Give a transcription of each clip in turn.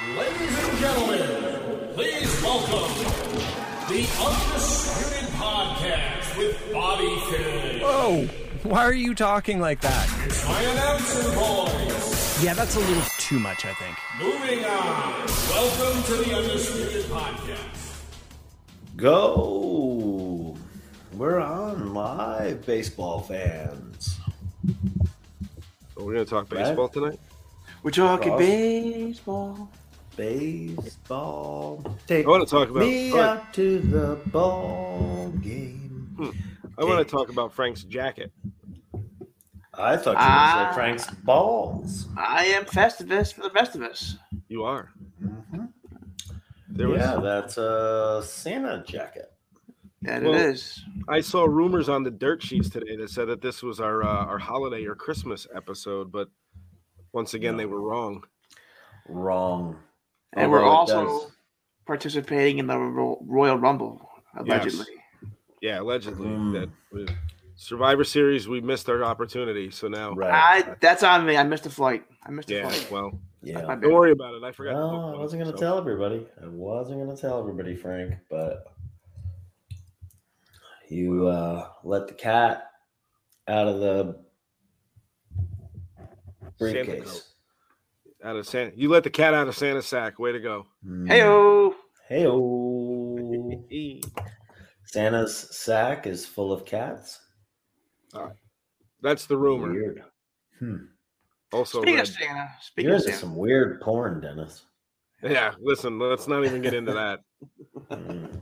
Ladies and gentlemen, please welcome the Undisputed Podcast with Bobby Fish. Whoa! Why are you talking like that? It's my announcer voice. Yeah, that's a little too much, I think. Moving on. Welcome to the Undisputed Podcast. Go! We're on live, baseball fans. We're going to talk baseball tonight. We're talking Cross. Baseball. Baseball. I want to talk about. me Frank- out to the ball game. I want to talk about Frank's jacket. I thought you Ah. would say Frank's balls. I am Festivus for the rest of us. You are. Mhm. There was. Yeah, that's a Santa jacket. And Well- it is. I saw rumors on the dirt sheets today that said that this was our uh, our holiday or Christmas episode, but once again they were wrong. Wrong. And we're also does- participating in the Royal Rumble, allegedly. Yeah, allegedly Mm. that Survivor Series we missed our opportunity. So now, Right. I that's on me. I missed a flight. I missed a yeah. flight. Well, yeah. don't worry about it. I forgot. No, I wasn't going to so- tell everybody. I wasn't going to tell everybody, Frank, but you uh, let the cat out of the Santa briefcase. Coat. Out of Santa, you let the cat out of Santa's sack. Way to go! Heyo. Hey, Santa's sack is full of cats. That's the rumor. Weird. Hmm. Also, Speaking read- of Santa, speaking You're of into Santa, some weird porn, Dennis. yeah. Listen, let's not even get into that. Mm,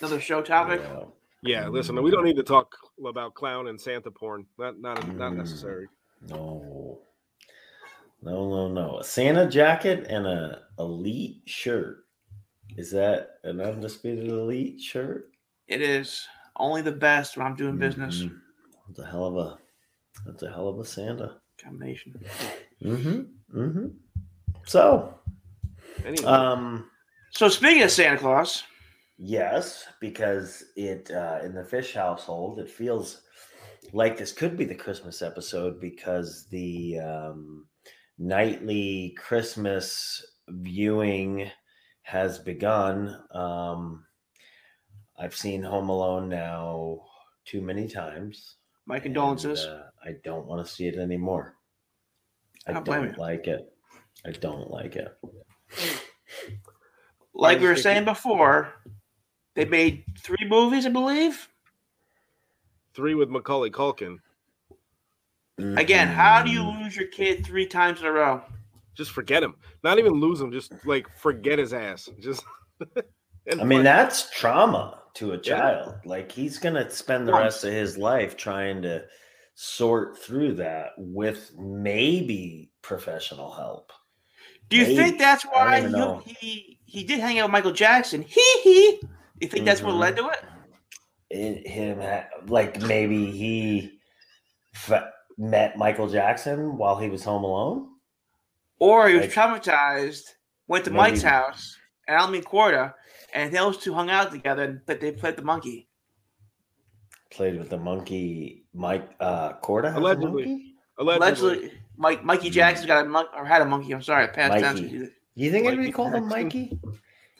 another show topic. yeah. Yeah, listen, we don't need to talk about clown and Santa porn. Not not not Mm. necessary. No. No, no, no. A Santa jacket and a elite shirt. Is that an undisputed elite shirt? It is only the best when I'm doing business. Mhm. That's a hell of a that's a hell of a Santa. Combination. Mm-hmm. Mm-hmm. So, Anyway, um, So speaking of Santa Claus, yes, because it uh in the fish household, it feels like this could be the Christmas episode because the um nightly Christmas viewing has begun. Um I've seen Home Alone now too many times. my condolences. and, uh, I don't want to see it anymore. I I don't don't you. like it. I don't like it. like we were was saying before, they made three movies, I believe. three with Macaulay Culkin. Again, how do you lose your kid three times in a row? Just forget him. Not even lose him. Just like forget his ass. Just. I mean, that's trauma to a child. Like he's gonna spend the rest of his life trying to sort through that with maybe professional help. Do you Maybe. think that's why he, he he did hang out with Michael Jackson? Hee hee. You think that's what Mhm. led to it? It, him, like maybe he f- met Michael Jackson while he was home alone. Or he was Like- traumatized, went to Maybe. Mike's house, Alameda Quarter, and those two hung out together, but they played the monkey. Played with the monkey, Mike uh, Corda. has a Allegedly. allegedly. Allegedly, Mike Mikey Jackson's got a monkey or had a monkey. I'm sorry, past tense. Mikey. You think anybody Mikey called him Mikey?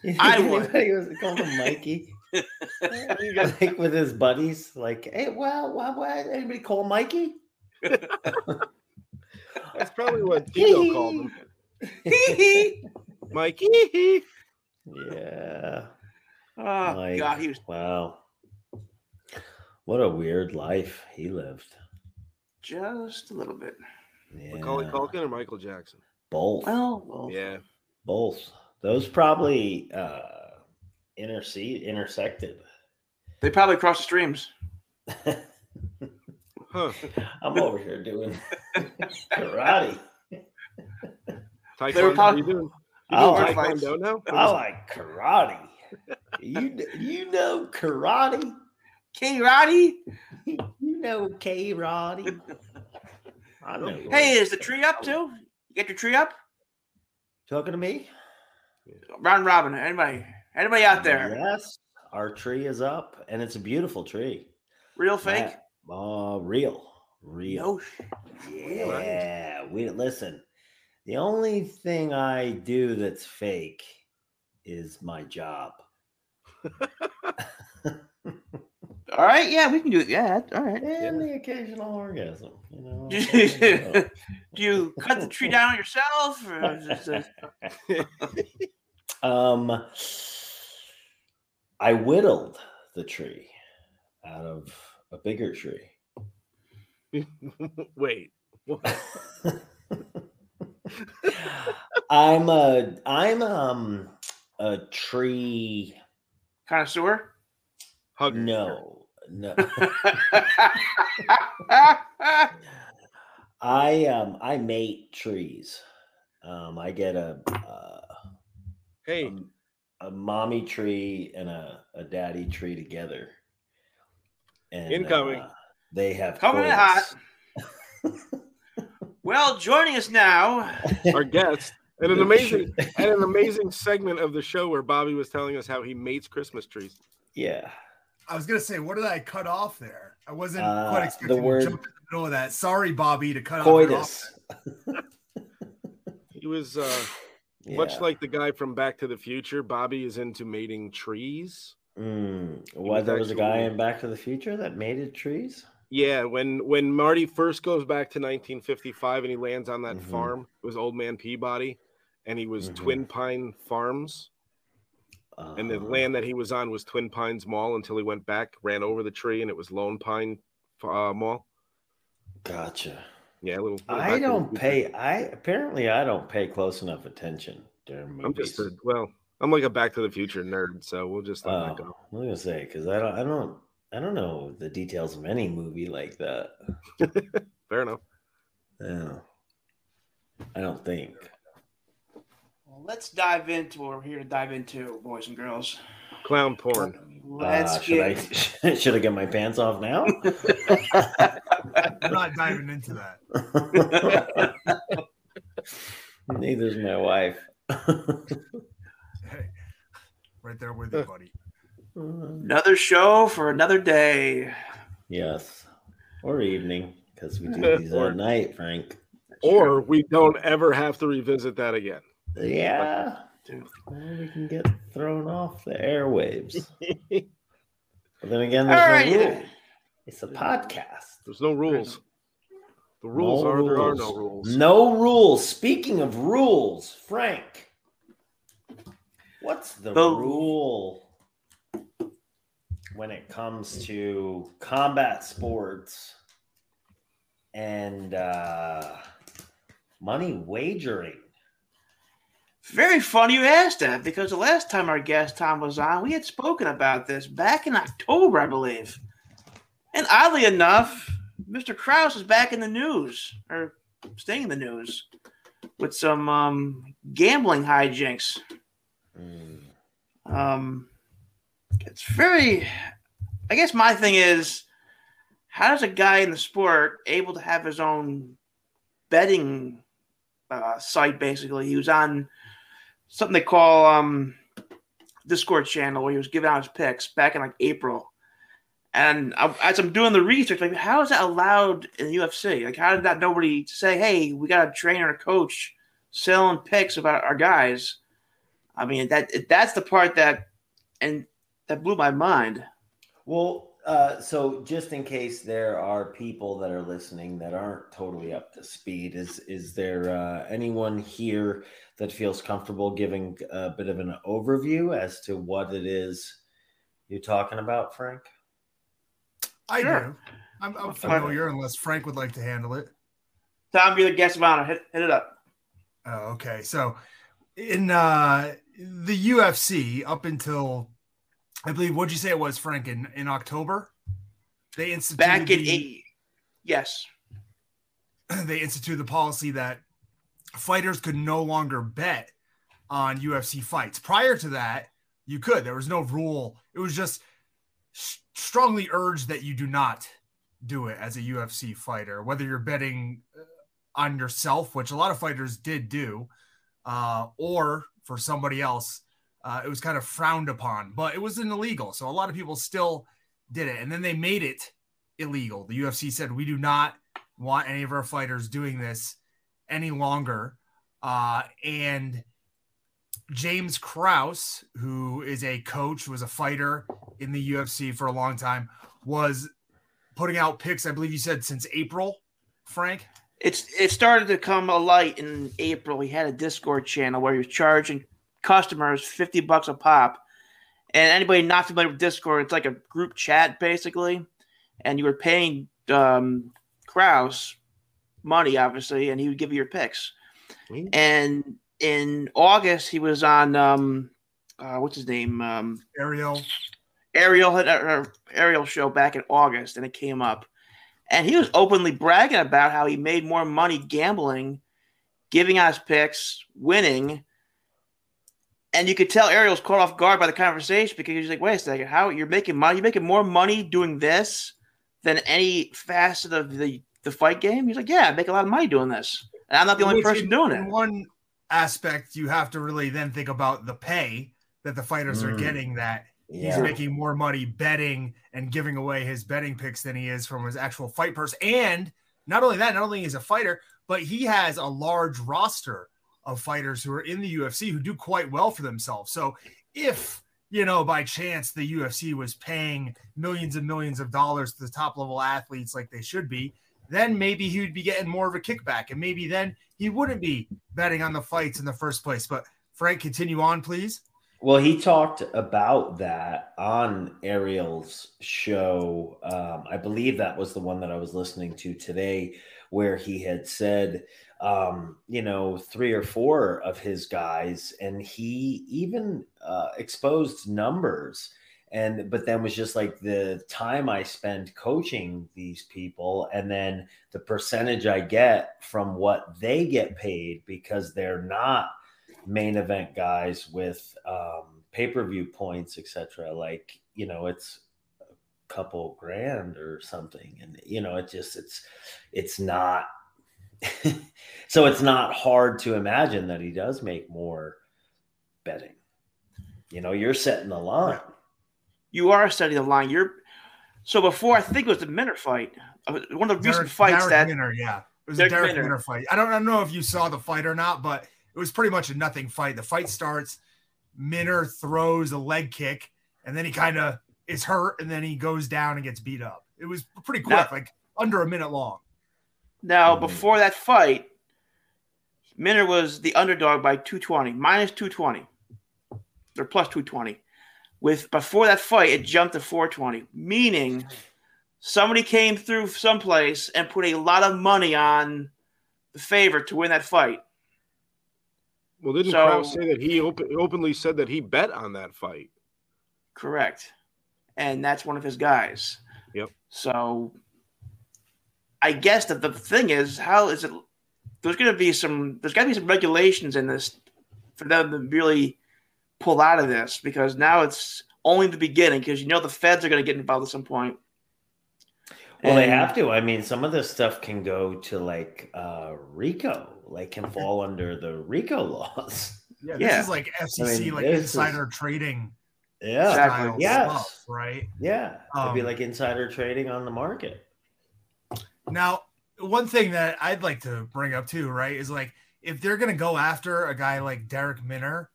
You think I would. anybody was called him Mikey? You got- like with his buddies, like, hey, well, why, why anybody call him Mikey? That's probably what Tito called him. Hee hee. Mikey. Yeah. Oh Mike. God, he was Wow. What a weird life he lived. just a little bit. Yeah. Macaulay Culkin or Michael Jackson? Both. Well, well Yeah. Both. Those probably uh intercede intersected. they probably crossed the streams. Huh. I'm over here doing karate. Taekwondo. They were talking- you doing, you doing I- Taekwondo now? I like karate. You you know karate? King Roddy. You know karate? I know. Hey, is the tree up too? You get your tree up? talking to me? Round robin. Anybody? Anybody out there? Yes, our tree is up, and it's a beautiful tree. Real fake? Matt, Uh, real, real. Yeah, we listen. The only thing I do that's fake is my job. All right, yeah, we can do it. Yeah, all right. And the occasional orgasm, you know. do you cut the tree down yourself? Or is a- um I whittled the tree out of a bigger tree. Wait. I'm a I'm um a tree connoisseur? Hug. no no I um I mate trees. Um I get a uh, Hey, um, a mommy tree and a, a daddy tree together. And Incoming. uh, they have Coming in hot. well, joining us now. our guest, and an amazing and an amazing segment of the show where Bobby was telling us how he mates Christmas trees. yeah. I was gonna say, what did I cut off there? I wasn't Uh, quite the expecting word- to jump in the middle of that. Sorry, Bobby, to cut off. your Coitus. He was uh, much like the guy from Back to the Future. Bobby is into mating trees. Mm. was Why there was a guy in Back to the Future that mated trees? Yeah, when when Marty first goes back to 1955 and he lands on that Mhm. farm, it was Old Man Peabody, and he was Mhm. Twin Pine Farms, and the Uh, land that he was on was Twin Pines Mall until he went back, ran over the tree, and it was Lone Pine uh, Mall. Gotcha. Yeah, a little. little I don't pay. I apparently I don't pay close enough attention during movies. I'm just a well. I'm like a Back to the Future nerd, so we'll just let that Oh, go. I'm gonna say because I don't. I don't. I don't know the details of any movie like that. Fair enough. Yeah. I don't think. Well, let's dive into what we're here to dive into, boys and girls. Clown porn. Let's Uh, should get. I should I get my pants off now? I'm not diving into that. Neither's my wife. Hey, right there with you, buddy. Another show for another day. yes, or evening because we do these Or- at night, Frank. Or we don't ever have to revisit that again. Yeah, Dude. Well, we can get thrown off the airwaves. but then again, All there's right. rule. It's a podcast. There's no rules. The rules No are there are no rules. No rules. Speaking of rules, Frank, what's the, The- rule when it comes to combat sports and uh, money wagering? Very funny you asked that because the last time our guest Tom was on, we had spoken about this back in October, I believe. And oddly enough, Mr. Krause is back in the news or staying in the news with some um, gambling hijinks. Mm, Um, it's very. I guess my thing is, how does a guy in the sport able to have his own betting uh, site? Basically, he was on something they call um, Discord channel where he was giving out his picks back in like April. And as I'm doing the research, like, how is that allowed in the UFC? Like, how did that nobody say, "Hey, we got a trainer, a coach selling picks about our guys"? I mean, that that's the part that, and that blew my mind. Well, uh, so just in case there are people that are listening that aren't totally up to speed, is is there uh, anyone here that feels comfortable giving a bit of an overview as to what it is you're talking about, Frank? I Sure. do. I'm, I'm familiar, unless Frank would like to handle it. Tom, you're the guest of honor. Hit, hit it up. Oh, okay. So in uh the UFC up until I believe what'd you say it was, Frank, in, in October? They instituted Back in the, eight. Yes. they instituted the policy that fighters could no longer bet on UFC fights. Prior to that, you could. There was no rule. It was just strongly urged that you do not do it as a UFC fighter, whether you're betting uh, on yourself, which a lot of fighters did do, uh, or for somebody else. Uh, it was kind of frowned upon, but it wasn't illegal. So a lot of people still did it. And then they made it illegal. The UFC said, we do not want any of our fighters doing this any longer. Uh, and James Krause, who is a coach, was a fighter in the UFC for a long time, was putting out picks. I believe you said since April, Frank. It's it started to come a light in April. He had a Discord channel where he was charging customers fifty bucks a pop, and anybody not familiar with Discord, it's like a group chat basically, and you were paying um, Krause money, obviously, and he would give you your picks. Sweet. And in August, he was on um, uh, what's his name? Um, Ariel. Ariel had a Ariel show back in August, and it came up, and he was openly bragging about how he made more money gambling, giving out his picks, winning. And you could tell Ariel was caught off guard by the conversation because he's like, "Wait a second, how you're making money? You're making more money doing this than any facet of the the fight game?" He's like, "Yeah, I make a lot of money doing this, and I'm not the only Which person in- doing it." One aspect, you have to really then think about the pay that the fighters are Mm. getting. That he's making more money betting and giving away his betting picks than he is from his actual fight purse. And not only that, not only is a fighter, but he has a large roster of fighters who are in the UFC who do quite well for themselves. So if you know by chance the UFC was paying millions and millions of dollars to the top level athletes like they should be, then maybe he would be getting more of a kickback, and maybe then he wouldn't be betting on the fights in the first place. But Frank, continue on, please. Well, he talked about that on Ariel's show. Um, I believe that was the one that I was listening to today, where he had said, um, you know, three or four of his guys, and he even uh, exposed numbers. And but then was just like the time I spend coaching these people, and then the percentage I get from what they get paid because they're not main event guys with um, pay-per-view points etc like you know it's a couple grand or something and you know it just it's it's not so it's not hard to imagine that he does make more betting you know you're setting the line You are setting the line. You're so before I think it was the Minner fight, uh, one of the recent Darrick- fights Darrick that Minner, yeah, it was Darrick a Darrick Minner. Minner fight. I don't, I don't know if you saw the fight or not, but it was pretty much a nothing fight. The fight starts, Minner throws a leg kick, and then he kind of is hurt, and then he goes down and gets beat up. It was pretty quick, Now- like under a minute long. Now, before that fight, Minner was the underdog by 220, minus 220, or plus 220. With before that fight, it jumped to 420, meaning somebody came through someplace and put a lot of money on the favorite to win that fight. Well, didn't So- Krause say that he op- openly said that he bet on that fight? Correct. And that's one of his guys. Yep. So I guess that the thing is, how is it? There's going to be some. There's got to be some regulations in this for them to really pull out of this because now it's only the beginning because you know the feds are going to get involved at some point. well they have to i mean some of this stuff can go to like uh rico like can fall under the rico laws Yeah, this Yeah. is like FCC, mean, like this is- insider trading yeah Exactly. style Yes. stuff, right? Yeah, it'd be Um, like insider trading on the market. Now, one thing that I'd like to bring up too, right, is like if they're gonna go after a guy like Darrick Minner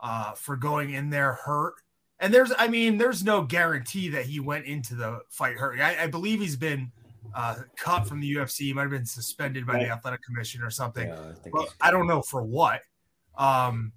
uh, for going in there hurt, and there's, I mean, there's no guarantee that he went into the fight hurt. I, I believe he's been uh, cut from the UFC, he might have been suspended by the athletic commission or something. Yeah, I I don't know for what. Um,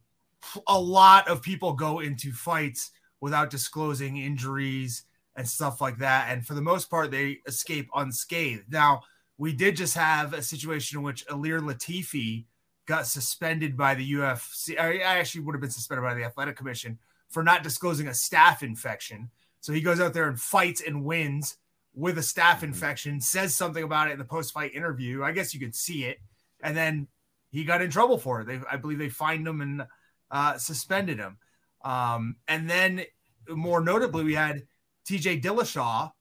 a lot of people go into fights without disclosing injuries and stuff like that, and for the most part, they escape unscathed. Now, we did just have a situation in which Ilir Latifi got suspended by the UFC. I I actually would have been suspended by the Athletic Commission for not disclosing a staph infection. So he goes out there and fights and wins with a staph infection, says something about it in the post fight interview. I guess you could see it. And then he got in trouble for it. They, I believe they fined him and uh, suspended him. Um, and then more notably, we had TJ Dillashaw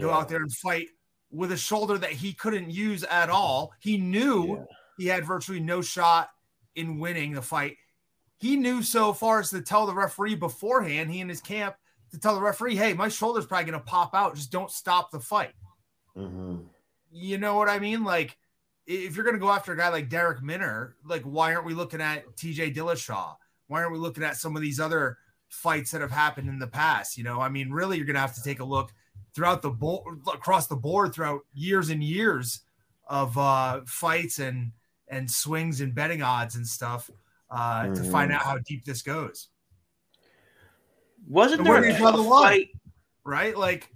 go out there and fight with a shoulder that he couldn't use at all. He knew Yeah. he had virtually no shot in winning the fight. He knew so far as to tell the referee beforehand, he and his camp, to tell the referee, hey, my shoulder's probably going to pop out. Just don't stop the fight. Mhm. You know what I mean? Like, if you're going to go after a guy like Darrick Minner, like why aren't we looking at TJ Dillashaw? Why aren't we looking at some of these other fights that have happened in the past? You know, I mean, really, you're going to have to take a look throughout the board, across the board, throughout years and years of uh, fights and and swings and betting odds and stuff uh, to find Mhm. out how deep this goes. Wasn't And there do a, you draw the a line? fight? Right? Like,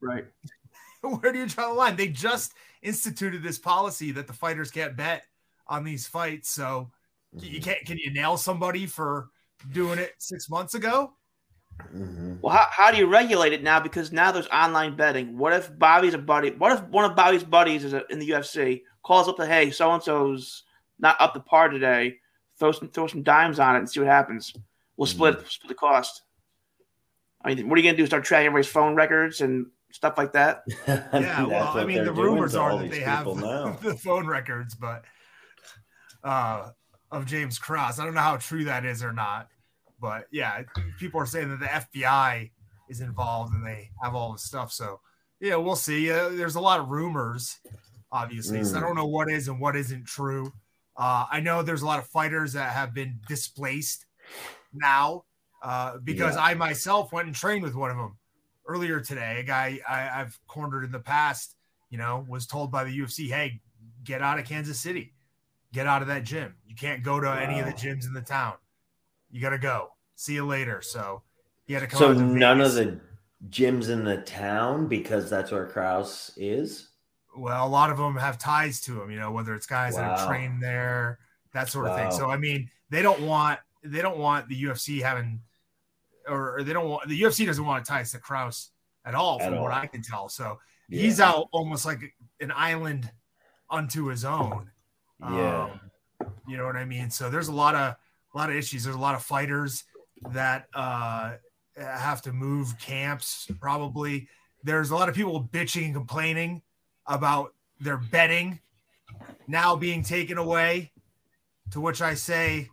Right. where do you draw the line? They just instituted this policy that the fighters can't bet on these fights. So you can't. Can you nail somebody for doing it six months ago? Mhm. Well, how, how do you regulate it now? Because now there's online betting. What if Bobby's a buddy? What if one of Bobby's buddies is a, in the UFC calls up to, hey, so and so's not up to par today. Throw some throw some dimes on it and see what happens. We'll split split the cost. I mean, what are you gonna do? Start tracking everybody's phone records and stuff like that? Yeah. Well, I mean, the rumors are that they have now. the phone records, but uh, of James Krause. I don't know how true that is or not, but yeah, people are saying that the FBI is involved and they have all this stuff. So yeah, we'll see. Uh, there's a lot of rumors, obviously. So I Mm. don't know what is and what isn't true. Uh, I know there's a lot of fighters that have been displaced now uh, because Yeah. I myself went and trained with one of them earlier today. A guy I, I've cornered in the past, you know, was told by the UFC, "Hey, get out of Kansas City, get out of that gym. You can't go to any of the gyms in the town. You got to go. See you later." So he had to come. So to none of the gyms in the town because that's where Krause is. well, a lot of them have ties to him. You know, whether it's guys that Wow. have trained there, that sort of thing. So I mean, they don't want they don't want the UFC having, or, or they don't want the UFC doesn't want ties to Krause at all, At from what. I can tell. So Yeah. he's out almost like an island unto his own. Yeah. Um, you know what I mean? So there's a lot of a lot of issues. There's a lot of fighters that uh, have to move camps. Probably there's a lot of people bitching and complaining about their betting now being taken away. To which I say,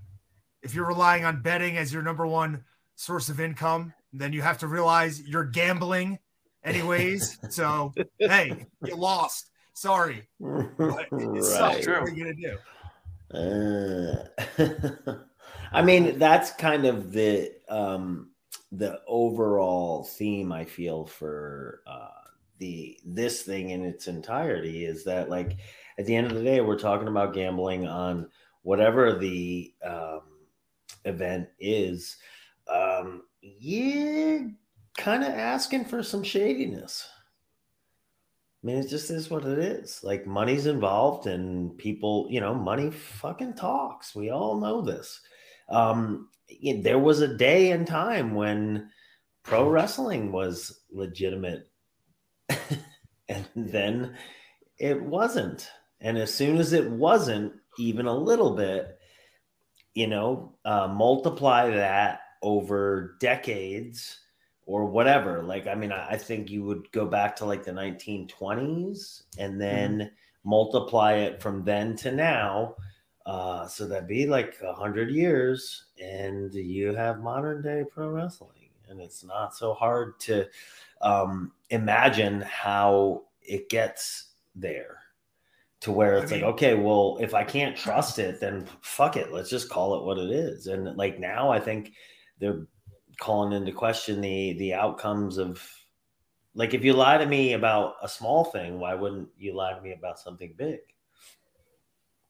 if you're relying on betting as your number one source of income, then you have to realize you're gambling anyways. so hey, you lost. Sorry. But it sucks. right. What are you gonna do? Uh, I mean, that's kind of the um, the overall theme I feel for uh, the this thing in its entirety is that like at the end of the day, we're talking about gambling on whatever the um, event is. Um, you're kind of asking for some shadiness. I mean, it just is what it is. Like money's involved, and people, you know, money fucking talks. We all know this. Um, yeah, there was a day and time when pro wrestling was legitimate, and then it wasn't. And as soon as it wasn't, even a little bit, you know, uh, multiply that over decades or whatever. Like, I mean, I, think you would go back to like the 1920s and then multiply it from then to now. Uh, so that'd be like a hundred years, and you have modern day pro wrestling, and it's not so hard to um, imagine how it gets there to where I it's mean- like, okay, well, if I can't trust it, then fuck it, let's just call it what it is. And like now, I think they're calling into question the the outcomes of like if you lie to me about a small thing, why wouldn't you lie to me about something big?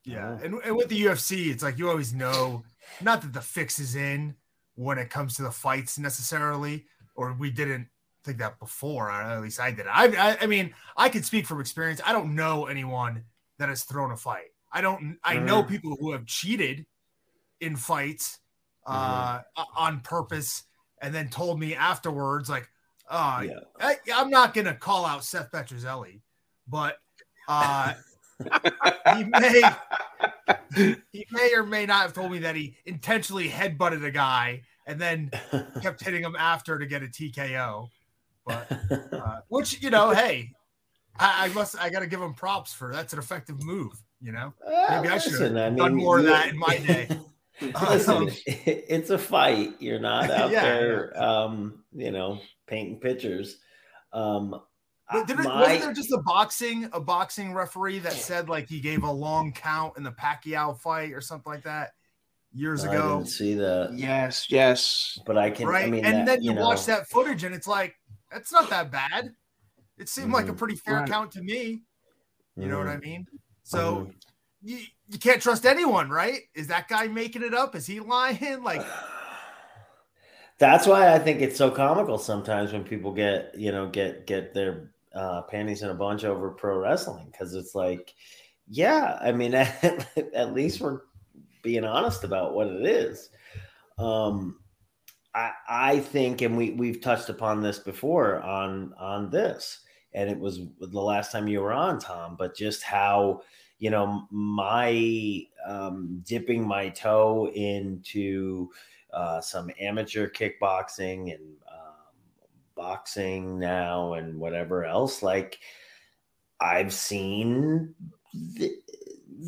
Yeah, Oh. and, and with the UFC, it's like you always know, not that the fix is in when it comes to the fights necessarily, or we didn't think that before. or At least I did. I, I, I mean, I can speak from experience. I don't know anyone that has thrown a fight. I don't. I know people who have cheated in fights uh, on purpose, and then told me afterwards, like, "Oh, Yeah. I, I'm not gonna call out Seth Petruzelli, but uh, he may he may or may not have told me that he intentionally headbutted a guy and then kept hitting him after to get a TKO. But uh, which you know, hey, I, I must I got to give him props for that's an effective move. You know, Maybe I should have Listen, I done mean, more of that in my day. Listen, it's a fight. You're not out Yeah, there, um, you know, painting pictures. Um, did it, my- wasn't there just a boxing a boxing referee that said like he gave a long count in the Pacquiao fight or something like that years I ago? didn't see that, Yes, yes. but I can. right? I mean, and that, then you, know, watch that footage and it's like that's not that bad. It seemed like a Mhm. pretty fair Right. count to me. You know what I Mhm. mean? So Mhm. you, you can't trust anyone, right? Is that guy making it up? Is he lying? Like That's why I think it's so comical sometimes when people get you know get get their uh, panties in a bunch over pro wrestling because it's like, yeah, I mean, at, at least we're being honest about what it is. Um, I I think, and we we've touched upon this before on on this, and it was the last time you were on, Tom. But just how you know my um, dipping my toe into uh, some amateur kickboxing and um, boxing now and whatever else. Like I've seen the,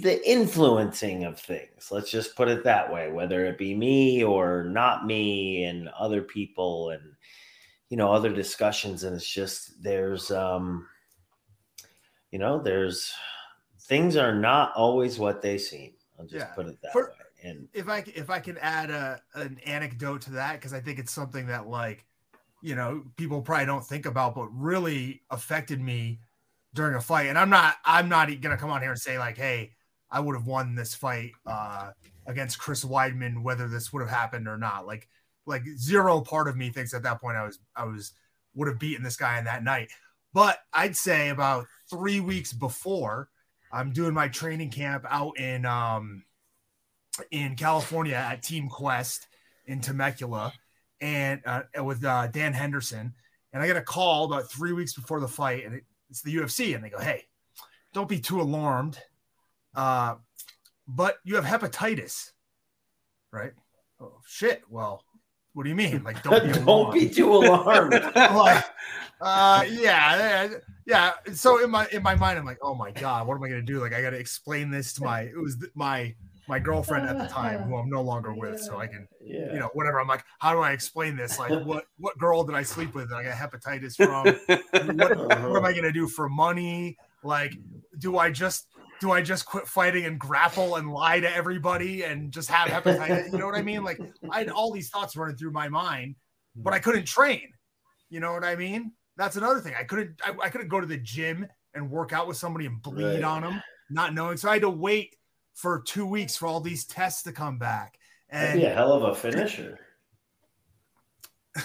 the influencing of things. Let's just put it that way, whether it be me or not me and other people and you know other discussions. And it's just there's um you know there's things are not always what they seem. I'll just Yeah. put it that For- way. And if I if I can add a an anecdote to that because I think it's something that like you know people probably don't think about, but really affected me during a fight. And I'm not I'm not gonna come on here and say like, hey, I would have won this fight uh, against Chris Weidman, whether this would have happened or not. Like like zero part of me thinks at that point I was I was would have beaten this guy in that night. But I'd say about three weeks before, I'm doing my training camp out in um in California at Team Quest in Temecula, and uh, with uh, Dan Henderson. And I get a call about three weeks before the fight, and it, it's the UFC, and they go, "Hey, don't be too alarmed, uh, but you have hepatitis, right?" Oh shit! Well, what do you mean? Like, don't be don't alarmed. be too alarmed. like, uh, yeah, yeah. So in my in my mind, I'm like, oh my god, what am I gonna do? Like, I got to explain this to my it was my my girlfriend at the time, who I'm no longer with, so I can yeah. you know whatever. I'm like, how do I explain this? Like, what what girl did I sleep with? that I got hepatitis from. what, what am I gonna do for money? Like, do I just do I just quit fighting and grapple and lie to everybody and just have hepatitis? You know what I mean? Like, I had all these thoughts running through my mind, but I couldn't train. You know what I mean? That's another thing. I couldn't I, I couldn't go to the gym and work out with somebody and bleed Right. on them, not knowing. So I had to wait for two weeks for all these tests to come back. That'd And be a hell of a finisher.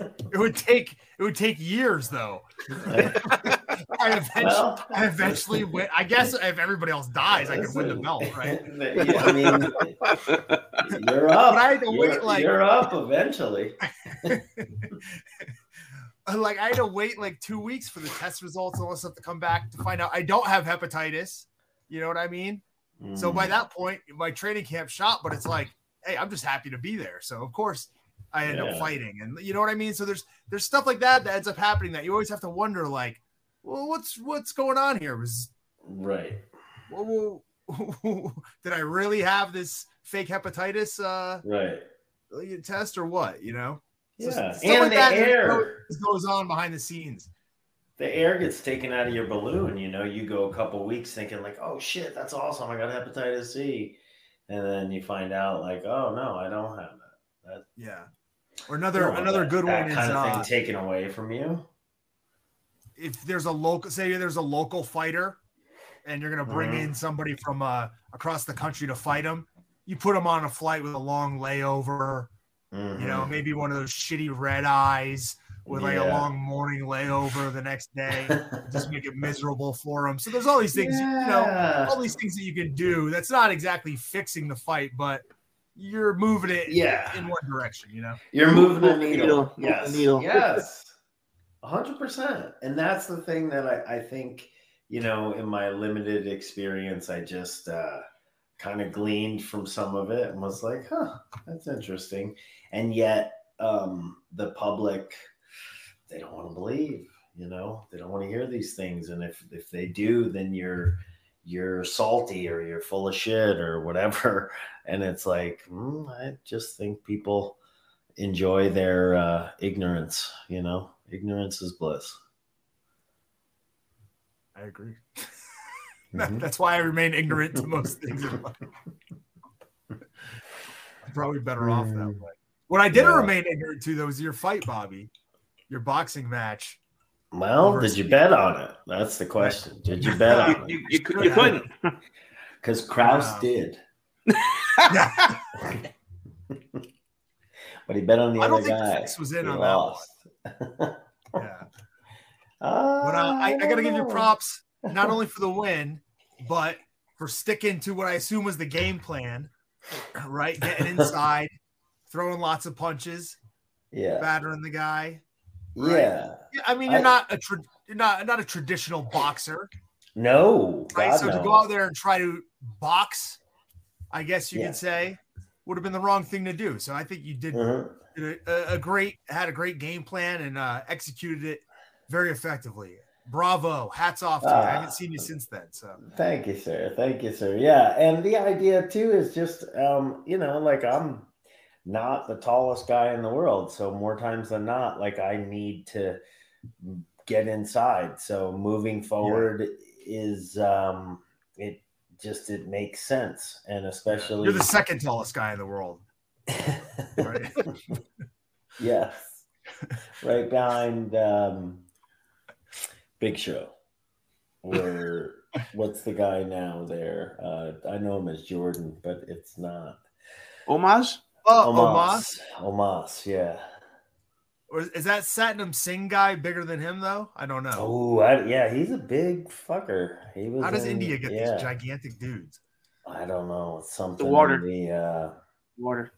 it would take it would take years though. I eventually, Well, I eventually win. I guess if everybody else dies, I could win the belt, right? Yeah, I mean, you're up. But I had to you're, wait, like- you're up eventually. like I had to wait like two weeks for the test results and all this stuff to come back to find out I don't have hepatitis. You know what I mean? So Mm. by that point, my training camp shot, but it's like, hey, I'm just happy to be there. So of course I end up fighting. And you know what I mean? So there's there's stuff like that that ends up happening that you always have to wonder, like, well, what's what's going on here? Was right. whoa, whoa, did I really have this fake hepatitis uh Right. test or what? You know? So Yeah. stuff And the air. goes- on behind the scenes. The air gets taken out of your balloon. You know, you go a couple weeks thinking like, "Oh shit, that's awesome! I got hepatitis C," and then you find out like, "Oh no, I don't have that." Yeah. Or another another that- good that one is kind of uh, thing taken away from you. If there's a local say there's a local fighter and you're gonna bring Mhm. in somebody from uh across the country to fight them, you put them on a flight with a long layover, you know, Mhm. maybe one of those shitty red eyes with like a long morning layover the next day, just make it miserable for them. So there's all these things, you know, all these things that you can do. That's not exactly fixing the fight, but you're moving it Yeah. in one direction, you know. You're moving the needle. needle, the Yes. needle. Yes. A hundred percent. And that's the thing that I, I think, you know, in my limited experience, I just uh, kind of gleaned from some of it and was like, huh, that's interesting. And yet, um, the public, they don't want to believe, you know, they don't want to hear these things. And if, if they do, then you're, you're salty or you're full of shit or whatever. And it's like, mm, I just think people, enjoy their uh, ignorance. You know, ignorance is bliss. I agree. Mhm. That's why I remain ignorant to most things in life. I'm probably better off that Mm. way. What I didn't Yeah. remain ignorant to though was your fight, Bobby, your boxing match. Well, did you bet on it? That's the question. Did you bet on you, it? you, cou- you couldn't. Because Krause Wow. did, but he bet on the I other don't think guy. Fix was in He on that one. Yeah. Uh, But uh, I, I got to give you props not only for the win, but for sticking to what I assume was the game plan. Right, getting inside, throwing lots of punches, Yeah, battering the guy. right? yeah. Yeah, I mean, you're I- not a tra- you're not not a traditional boxer, No, right? God, so to go out there and try to box, I guess you Yeah. could say, would have been the wrong thing to do. So I think you did, Mhm. did a, a great had a great game plan and uh, executed it very effectively. Bravo! Hats off to you. I Ah. haven't seen you since then. So Thank you, sir. Thank you, sir. Yeah, and the idea too is just, um, you know, like I'm not the tallest guy in the world, so more times than not, like I need to get inside. So moving forward is, um, it just it makes sense, and especially you're the second tallest guy in the world, right? yes, right behind um, Big Show. Or what's the guy now there? Uh, I know him as Jordan, but it's not. Omos? Oh, Omos. Omos, yeah. Or is that Satnam Singh guy bigger than him though? I don't know. Oh, yeah, he's a big fucker. He was. How does in- India get yeah, these gigantic dudes? I don't know. It's something. water. in The, uh, Water.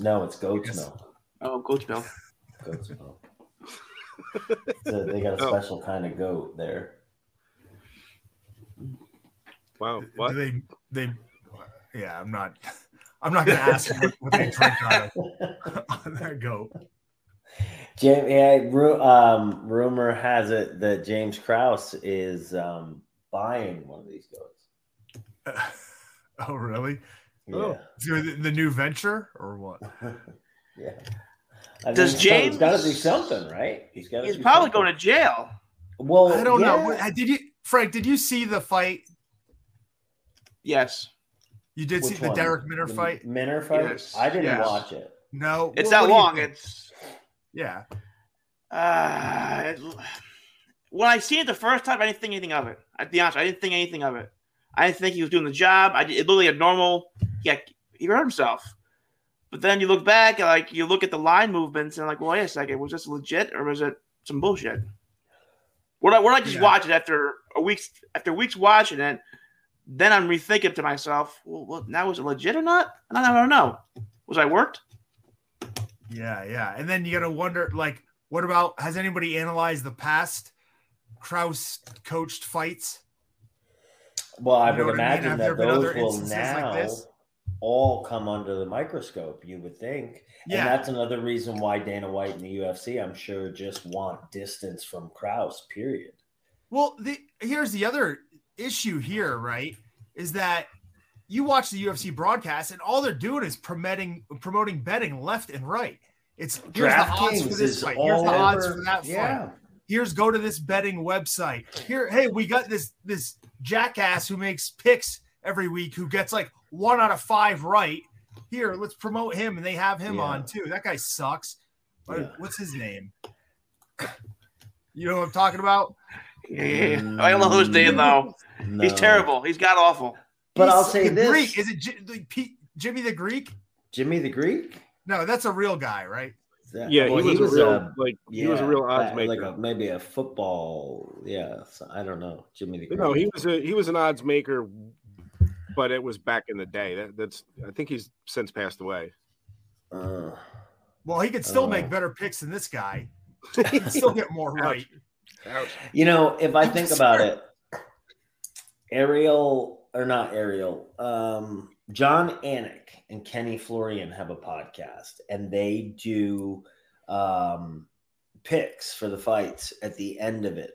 no, it's goat's milk. Oh, goat's milk. Goat's milk. so they got a Oh. special kind of goat there. Wow. Do they they yeah, I'm not I'm not gonna ask what, what they drink out of on that goat. James, yeah, ru- um, rumor has it that James Krause is um, buying one of these goats. Oh really? Yeah, Oh, the, the new venture or what? yeah. I Does so He's got to do something, right? He's got. He's probably going to jail. Well, I don't know. yeah. What- Did you Frank, did you see the fight? Yes. You did see the one? Darrick Minner The fight? Minner fight. Yes, I didn't yes. watch it. No. It's What- what that long. It's yeah. uh, it- when I seen it the first time, I didn't think anything of it. I'd be honest, I didn't think anything of it. I didn't think he was doing the job. I it looked like a normal. Yeah, he hurt himself. But then you look back, and like you look at the line movements, and like, well, wait a second, was this legit or was it some bullshit? Would I, would I just Yeah. watch it after a week's after weeks watching it? Then I'm rethinking to myself, well, well now was it legit or not? And I don't know. Was I worked? Yeah, yeah. And then you gotta wonder, like, what about has anybody analyzed the past Krause coached fights? Well, I You would what I mean? imagine that those will like now this? all come under the microscope. You would think, Yeah. and that's another reason why Dana White and the UFC, I'm sure, just want distance from Krause. Period. Well, the here's the other issue here, right? Is that you watch the UFC broadcast and all they're doing is promoting promoting betting left and right. It's here's the odds for this fight. Here's the all odds over- for that fight. Yeah. Here's go to this betting website. Here, hey, we got this this jackass who makes picks every week who gets like one out of five right. Here, let's promote him, and they have him Yeah. on too. That guy sucks. What- Yeah. What's his name? You know what I'm talking about? Yeah, yeah, yeah. I don't know his name though. He's terrible. He's got awful. But I'll say the this: Greek. Is it J- the P- Jimmy the Greek? Jimmy the Greek. No, that's a real guy, right? That- Yeah, well, he, was a real uh, like he was a real odds uh, maker. like a, maybe a football. Yeah, so I don't know, Jimmy the Greek. no, he was a he was an odds maker, but it was back in the day. That, that's I think he's since passed away. Uh, Well, he could still Oh. make better picks than this guy. He could still get more right. You know, if I think about it, Ariel or not Ariel, um, Jon Anik and Kenny Florian have a podcast, and they do um, picks for the fights at the end of it.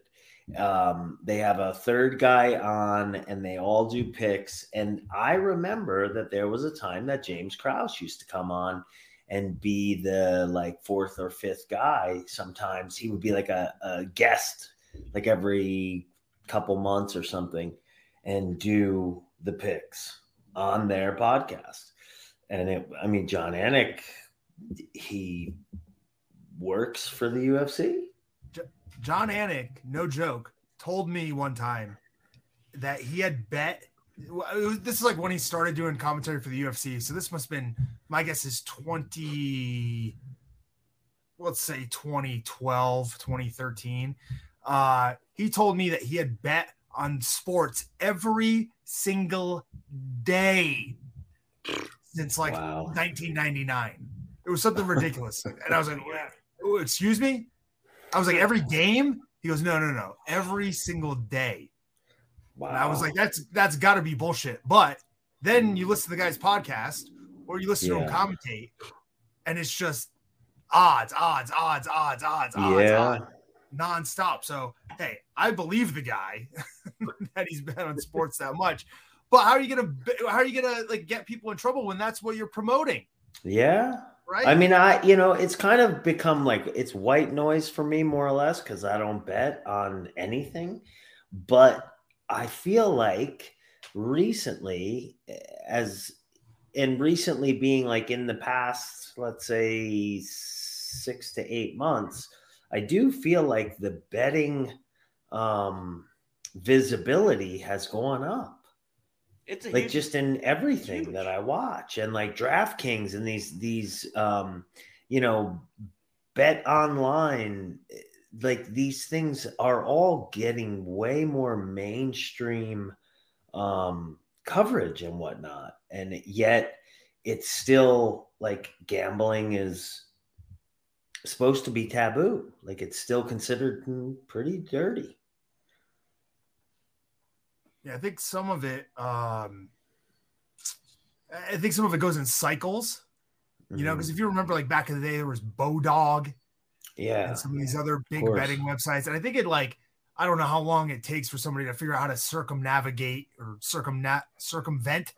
Um, they have a third guy on, and they all do picks. And I remember that there was a time that James Krause used to come on and be the like fourth or fifth guy. Sometimes he would be like a, a guest, like every couple months or something, and do the picks on their podcast. And it, I mean, Jon Anik, he works for the UFC. Jon Anik, no joke, told me one time that he had bet. This is like when he started doing commentary for the UFC. So this must have been, my guess is 20, let's say 2012, 2013. Uh, he told me that he had bet on sports every single day since like Wow. 1999. It was something ridiculous. and I was like, "Oh, excuse me? I was like, every game? He goes, no, no, no, every single day. Wow. And I was like, that's that's got to be bullshit. But then you mm. listen to the guy's podcast or you listen to him commentate, and it's just odds, odds, odds, odds, odds, odds, yeah. odds, nonstop. So hey, I believe the guy that he's been on sports that much. But how are you gonna how are you gonna like get people in trouble when that's what you're promoting, Yeah. right? I mean, I, you know, it's kind of become like it's white noise for me, more or less, because I don't bet on anything. But I feel like recently, as and recently being like in the past, let's say six to eight months, I do feel like the betting um, visibility has gone up. It's like huge, just in everything huge. that I watch. And like DraftKings and these these um you know bet online like these things are all getting way more mainstream um coverage and whatnot. And yet it's still like gambling is supposed to be taboo. Like it's still considered pretty dirty Yeah, I think some of it. um I think some of it goes in cycles. You know, Mhm. because if you remember, like back in the day, there was Bodog yeah and some of these other big betting websites, and I think it like I don't know how long it takes for somebody to figure out how to circumnavigate or circumnat circumvent.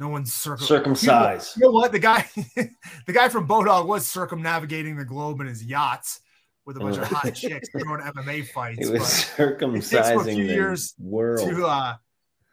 No one's circum circumcised You know what? The guy, the guy from Bodog was circumnavigating the globe in his yachts with a bunch of hot chicks throwing MMA fights. It was but- circumcising few the years world. to uh,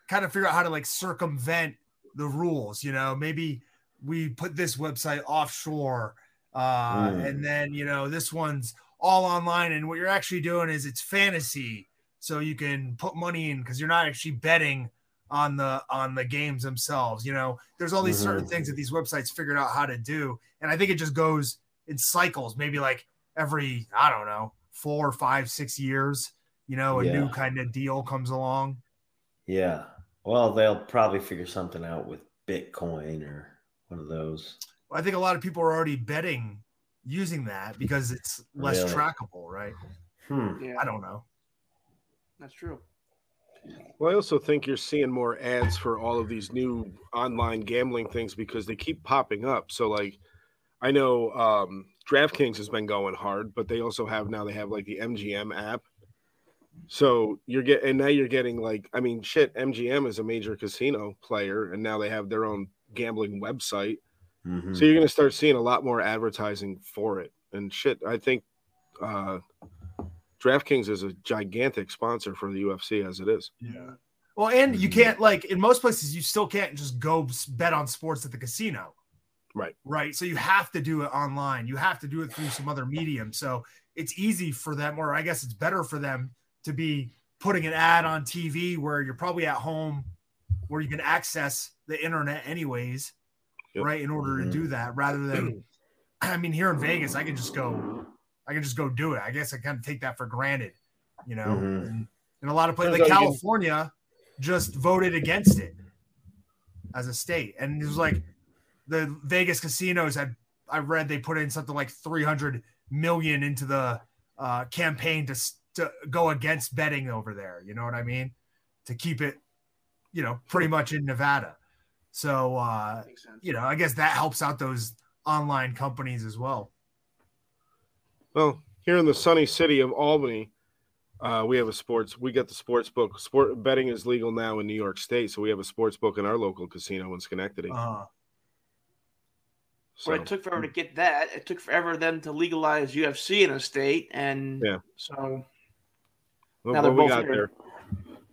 kind of figure out how to like circumvent the rules. You know, maybe we put this website offshore, uh, Mm. and then you know this one's all online, and what you're actually doing is it's fantasy, so you can put money in because you're not actually betting on the on the games themselves. You know, there's all these certain Mhm. things that these websites figured out how to do, and I think it just goes in cycles. Maybe like every I don't know four, five, six years. You know, a new kind of deal comes along. yeah. Well, they'll probably figure something out with Bitcoin or one of those. I think a lot of people are already betting using that because it's less Really? trackable, right? Hmm. Yeah, I don't know. that's true. Well, I also think you're seeing more ads for all of these new online gambling things because they keep popping up. So, like, I know um, DraftKings has been going hard, but they also have now they have like the MGM app. So you're getting, and now you're getting like, I mean, shit, MGM is a major casino player, and now they have their own gambling website. Mhm. So you're going to start seeing a lot more advertising for it. And shit, I think uh, DraftKings is a gigantic sponsor for the UFC as it is. Yeah. Well, and you Mhm. can't like in most places you still can't just go bet on sports at the casino. Right. Right. So you have to do it online. You have to do it through some other medium. So it's easy for them, or I guess it's better for them to be putting an ad on TV where you're probably at home where you can access the internet anyways, Yep. right? In order to do that rather than I mean, here in Vegas, I can just go, I can just go do it. I guess I kind of take that for granted, you know. Mhm. And in a lot of places, like out can- California, just voted against it as a state, and it was like the Vegas casinos had. I read they put in something like three hundred million into the uh, campaign to to go against betting over there. You know what I mean? To keep it, you know, pretty much in Nevada. So uh, you know, I guess that helps out those online companies as well. Well, here in the sunny city of Albany, uh, we have a sports. We got the sports book. Sport betting is legal now in New York State, so we have a sports book in our local casino in Schenectady. Uh, So But it took forever to get that. It took forever then to legalize UFC in a state, and Yeah. so well, now they're well, we both got here. there.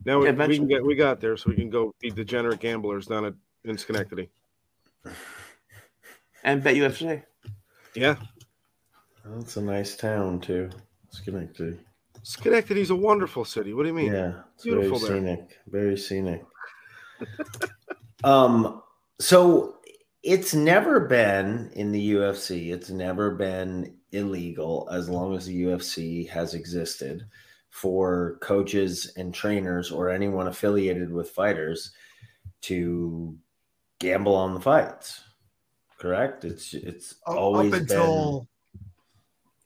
Now we, Yeah, we can get we got there, so we can go be degenerate gamblers down at in Schenectady. and bet UFC. Yeah, That's a nice town too. Schenectady. Schenectady's a wonderful city. What do you mean? Yeah, it's Beautiful very there. scenic. Very scenic. um, so it's never been in the UFC. It's never been illegal as long as the UFC has existed for coaches and trainers or anyone affiliated with fighters to gamble on the fights. Correct? It's it's Up- always up until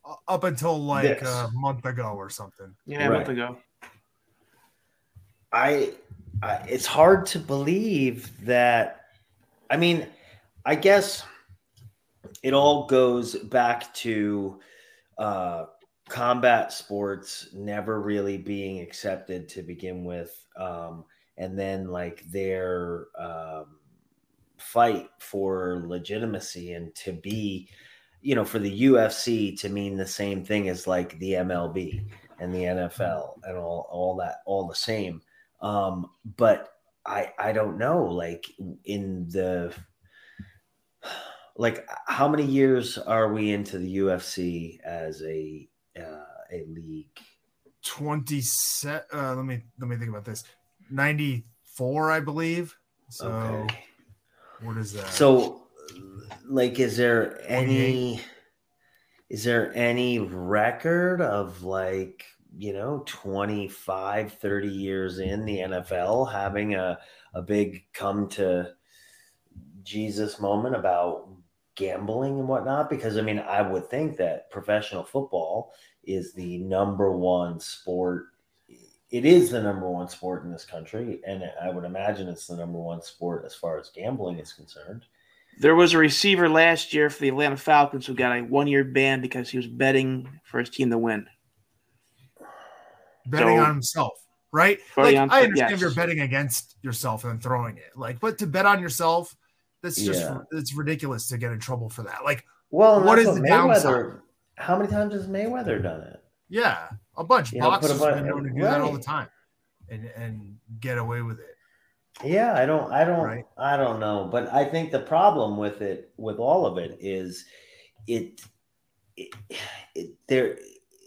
uh, up until like This. a month ago or something. Yeah, a month ago. I, I it's hard to believe that I mean, I guess it all goes back to uh combat sports never really being accepted to begin with um and then like their um fight for legitimacy and to be you know for the UFC to mean the same thing as like the MLB and the NFL and all all that all the same. Um but i i don't know like in the like how many years are we into the ufc as a uh, a league? 20 uh, let me let me think about this. 94 i believe. So okay. what is that? So like is there any is there any record of like you know 25 30 years in the nfl having a, a big come to jesus moment about gambling and whatnot because i mean i would think that professional football is the number one sport it is the number one sport in this country and i would imagine it's the number one sport as far as gambling is concerned There was a receiver last year for the Atlanta Falcons who got a one year ban because he was betting for his team to win. betting so- on himself right like on- i understand yes. you're betting against yourself and throwing it like but to bet on yourself that's just Yeah. it's ridiculous to get in trouble for that like Well, what is What the downside? How many times has Mayweather done it? yeah a bunch You know, boxers have been known to do that all the right. time and and get away with it Yeah, I don't, I don't, Right. I don't know, but I think the problem with it, with all of it, is it, it, it there,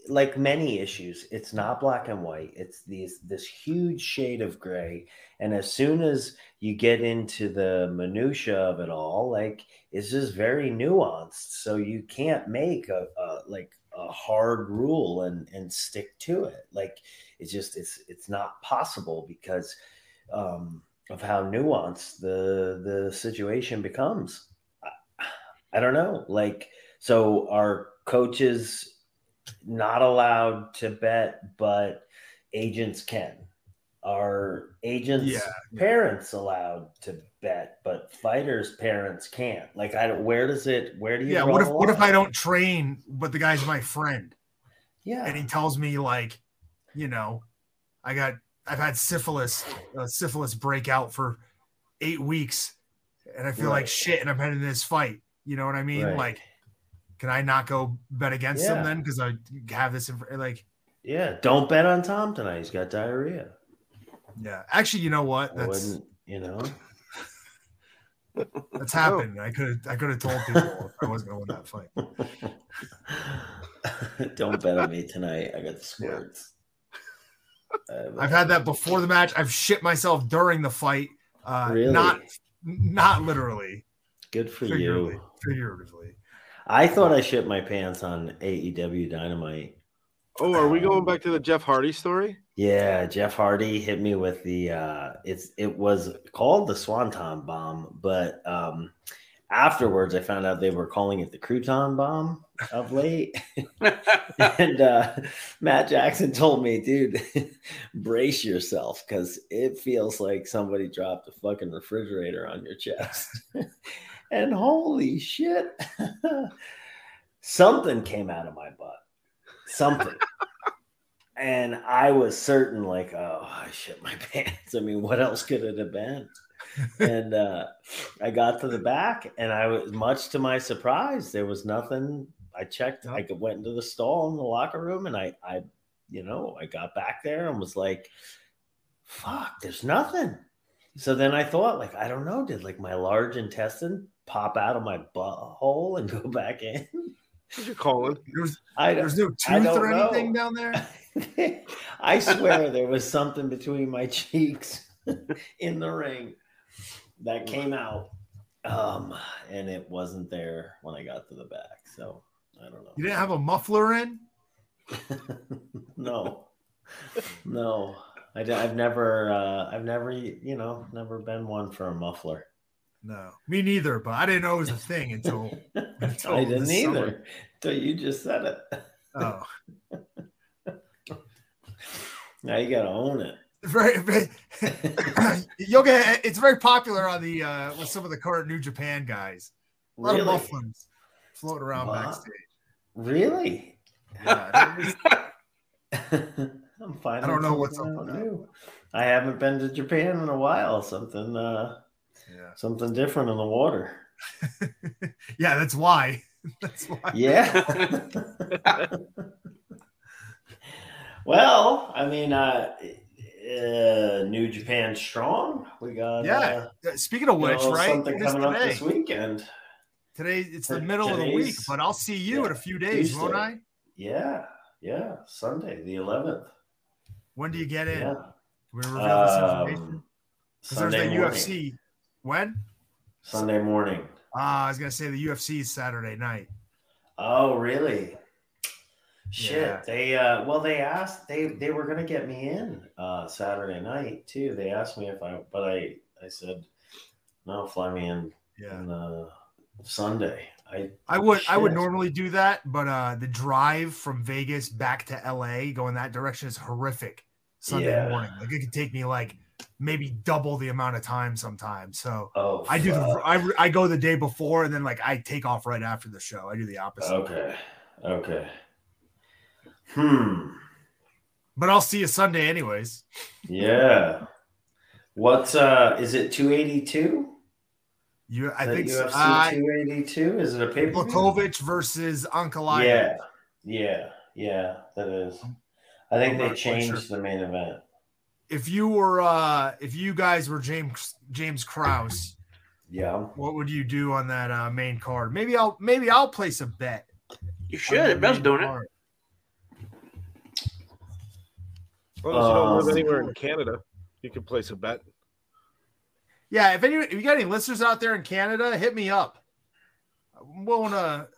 like many issues, it's not black and white. It's these this huge shade of gray, and as soon as you get into the minutia of it all, like it's just very nuanced. So you can't make a, a like a hard rule and and stick to it. Like it's just it's it's not possible because um, of how nuanced the the situation becomes. I, I don't know. Like, so our coaches not allowed to bet, but agents can? Are agents Yeah, parents allowed to bet, but fighters' parents can't? Like, I don't. Where does it? Where do you? yeah what if what if i don't train but the guy's my friend Yeah. and he tells me like you know i got i've had syphilis uh, syphilis breakout for eight weeks and i feel like shit and i'm heading to this fight you know what i mean Right. like can i not go bet against Yeah. him then because i have this inf- like yeah. Don't bet on Tom tonight. He's got diarrhea. yeah actually you know what that's. You know. that's happened i could have i could have told people i wasn't gonna win that fight Don't bet on me tonight. I got the squirts. Uh, i've had that before the match i've shit myself during the fight uh Really? not not literally good for figuratively you. figuratively I thought I shit my pants on AEW Dynamite. Oh, are we going back to the Jeff Hardy story? Yeah, Jeff Hardy hit me with the uh it's it was called the Swanton bomb, but um afterwards I found out they were calling it the crouton bomb of late. and uh Matt Jackson told me, dude, brace yourself because it feels like somebody dropped a fucking refrigerator on your chest. and holy shit, something came out of my butt. Something. and I was certain, like, oh, I shit my pants. I mean, what else could it have been? and uh, I got to the back, and I was much to my surprise, there was nothing. I checked. I went into the stall in the locker room, and I, I, you know, I got back there and was like, "Fuck, there's nothing." So then I thought, like, I don't know, did like my large intestine pop out of my butthole and go back in? What you calling? There's, I there's no tooth don't or anything know. down there. I swear there was something between my cheeks in the ring that came out. Um, and it wasn't there when I got to the back. So I don't know. You didn't have a muffler in? no, no. I, have never, uh, I've never, you know, never been one for a muffler. No, me neither. But I didn't know it was a thing until. until I didn't either. Till you just said it. Oh, Now you got to own it. very, get. It's very popular on the uh with some of the current New Japan guys. A lot of muffins floating around Wow. backstage. Really? Yeah, was- I'm finding I don't know what's up new. I haven't been to Japan in a while. Something, uh, yeah. something different in the water. yeah, that's why. That's why. Yeah. well, I mean, uh, uh, New Japan strong. We got Yeah. uh, Uh, Speaking of you which, know, right? Something It is coming up this weekend. Today it's the T- middle of the week, but I'll see you yeah, in a few days, won't I? Yeah, yeah. Sunday, the 11th. When do you get in? Yeah. Can we reveal this information? Um, Because there's Sunday morning. UFC. When? Sunday morning. Uh, I was gonna say the UFC is Saturday night. Oh, really? Shit. Yeah. They uh well they asked they they were gonna get me in uh Saturday night too. They asked me if I but I I said no, fly me in Yeah. on uh Sunday. I I would I would normally do that, but uh the drive from Vegas back to LA going that direction is horrific Sunday Yeah. morning. Like it could take me like maybe double the amount of time sometimes. So oh I do the. I, I go the day before and then like I take off right after the show. I do the opposite. Okay. Okay. Hmm. But I'll see you Sunday anyways. Yeah. What's uh is it 282? You I think. UFC uh, 282? Is it a paper? Blachowicz versus Ankalaev. Yeah, yeah, yeah, that is. I think I'm they changed sure. the main event. If you were uh if you guys were James James Krause, Yeah. what would you do on that uh main card? Maybe I'll maybe I'll place a bet. You should. the Everybody's main doing it. card. As long as you don't live Um, anywhere in Canada, you can place a bet. Yeah, if any if you got any listeners out there in Canada, hit me up. I'm willing to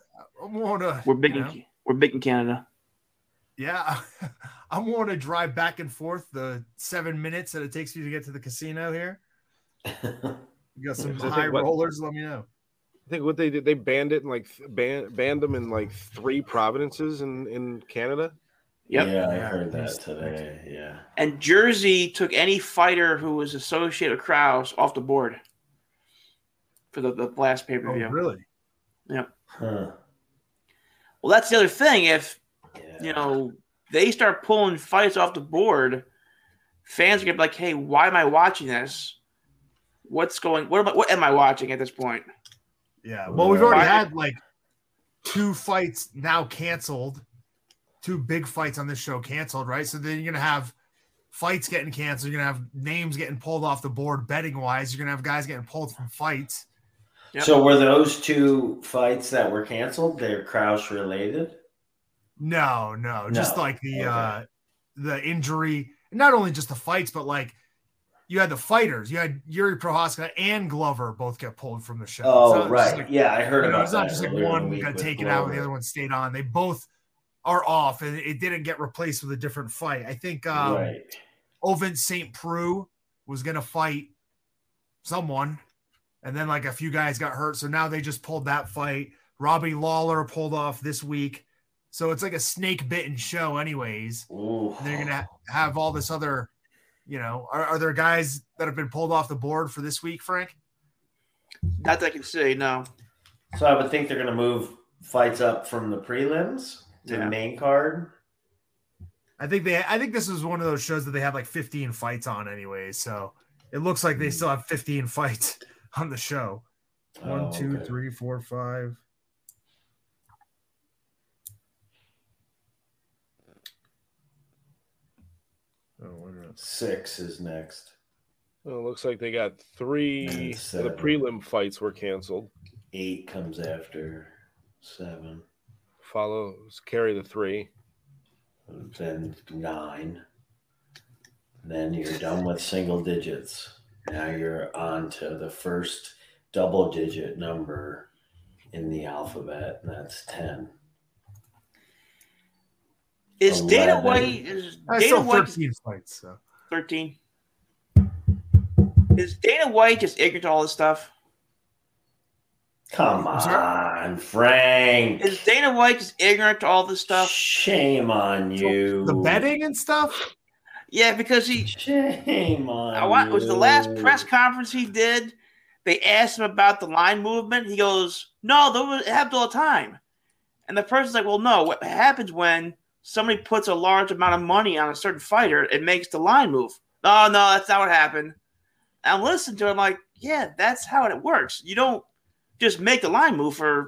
I'm willing to We're big. you know, In, we're big in Canada. yeah. I'm willing to drive back and forth the seven minutes that it takes you to get to the casino here. You got some I think high what- rollers, let me know. I think what they did, they banned it and like th- ban, banned them in like three provinces in in Canada. Yep. Yeah, I heard he's- that today. Yeah. And Jersey took any fighter who was associated with Krause off the board for the, the last pay per Oh, view. really? Huh. Well, that's the other thing. If Yeah. you know they start pulling fights off the board, fans are gonna be like, "Hey, why am I watching this? What's going? What am I? What am I watching at this point?" Yeah. Well, we've already Right. had like two fights now canceled, two big fights on this show canceled, right? So then you're gonna have fights getting canceled. You're gonna have names getting pulled off the board betting wise. You're gonna have guys getting pulled from fights. Yep. So were those two fights that were canceled? They're Krause related. No, no, just like the Okay. uh the injury, not only just the fights, but like you had the fighters. You had Jiri Prochazka and Glover both get pulled from the show. Oh, right. like- yeah, I heard You know, it's not just like earlier in the one got taken out and the other one stayed on. They both are off, and it didn't get replaced with a different fight. I think um, right. Ovince St. Preux was going to fight someone, and then like a few guys got hurt, so now they just pulled that fight. Robbie Lawler pulled off this week, so it's like a snake bitten show, anyways. Ooh. They're going to have all this other, you know, are, are there guys that have been pulled off the board for this week, Frank? Not that I can say. No. So I would think they're going to move fights up from the prelims to Yeah. the main card. I think they I think this is one of those shows that they have like 15 fights on anyway. So It looks like they hmm. still have 15 fights on the show. One, Oh, two, okay. three, four, five. Oh, wait a minute. Six is next. Well, it looks like they got three. And The prelim fights were canceled. Eight comes after seven. Follows carry the three. Then nine. Then you're done with single digits. Now you're on to the first double digit number in the alphabet, and that's 10. Is Dana White is uh, I Dana still White 13 fights. So. 13? Is Dana White just ignorant to all this stuff? Come on, Frank. Is Dana White just ignorant to all this stuff? Shame on you. The betting and stuff. Yeah, because he Shame on I want, was the last press conference he did. They asked him about the line movement. He goes, "No, that was, it happened all the time." And the person's like, "Well, no. What happens when somebody puts a large amount of money on a certain fighter? It makes the line move." Oh no, that's not what happened. And I'm listening to him like, "Yeah, that's how it works. You don't just make the line move for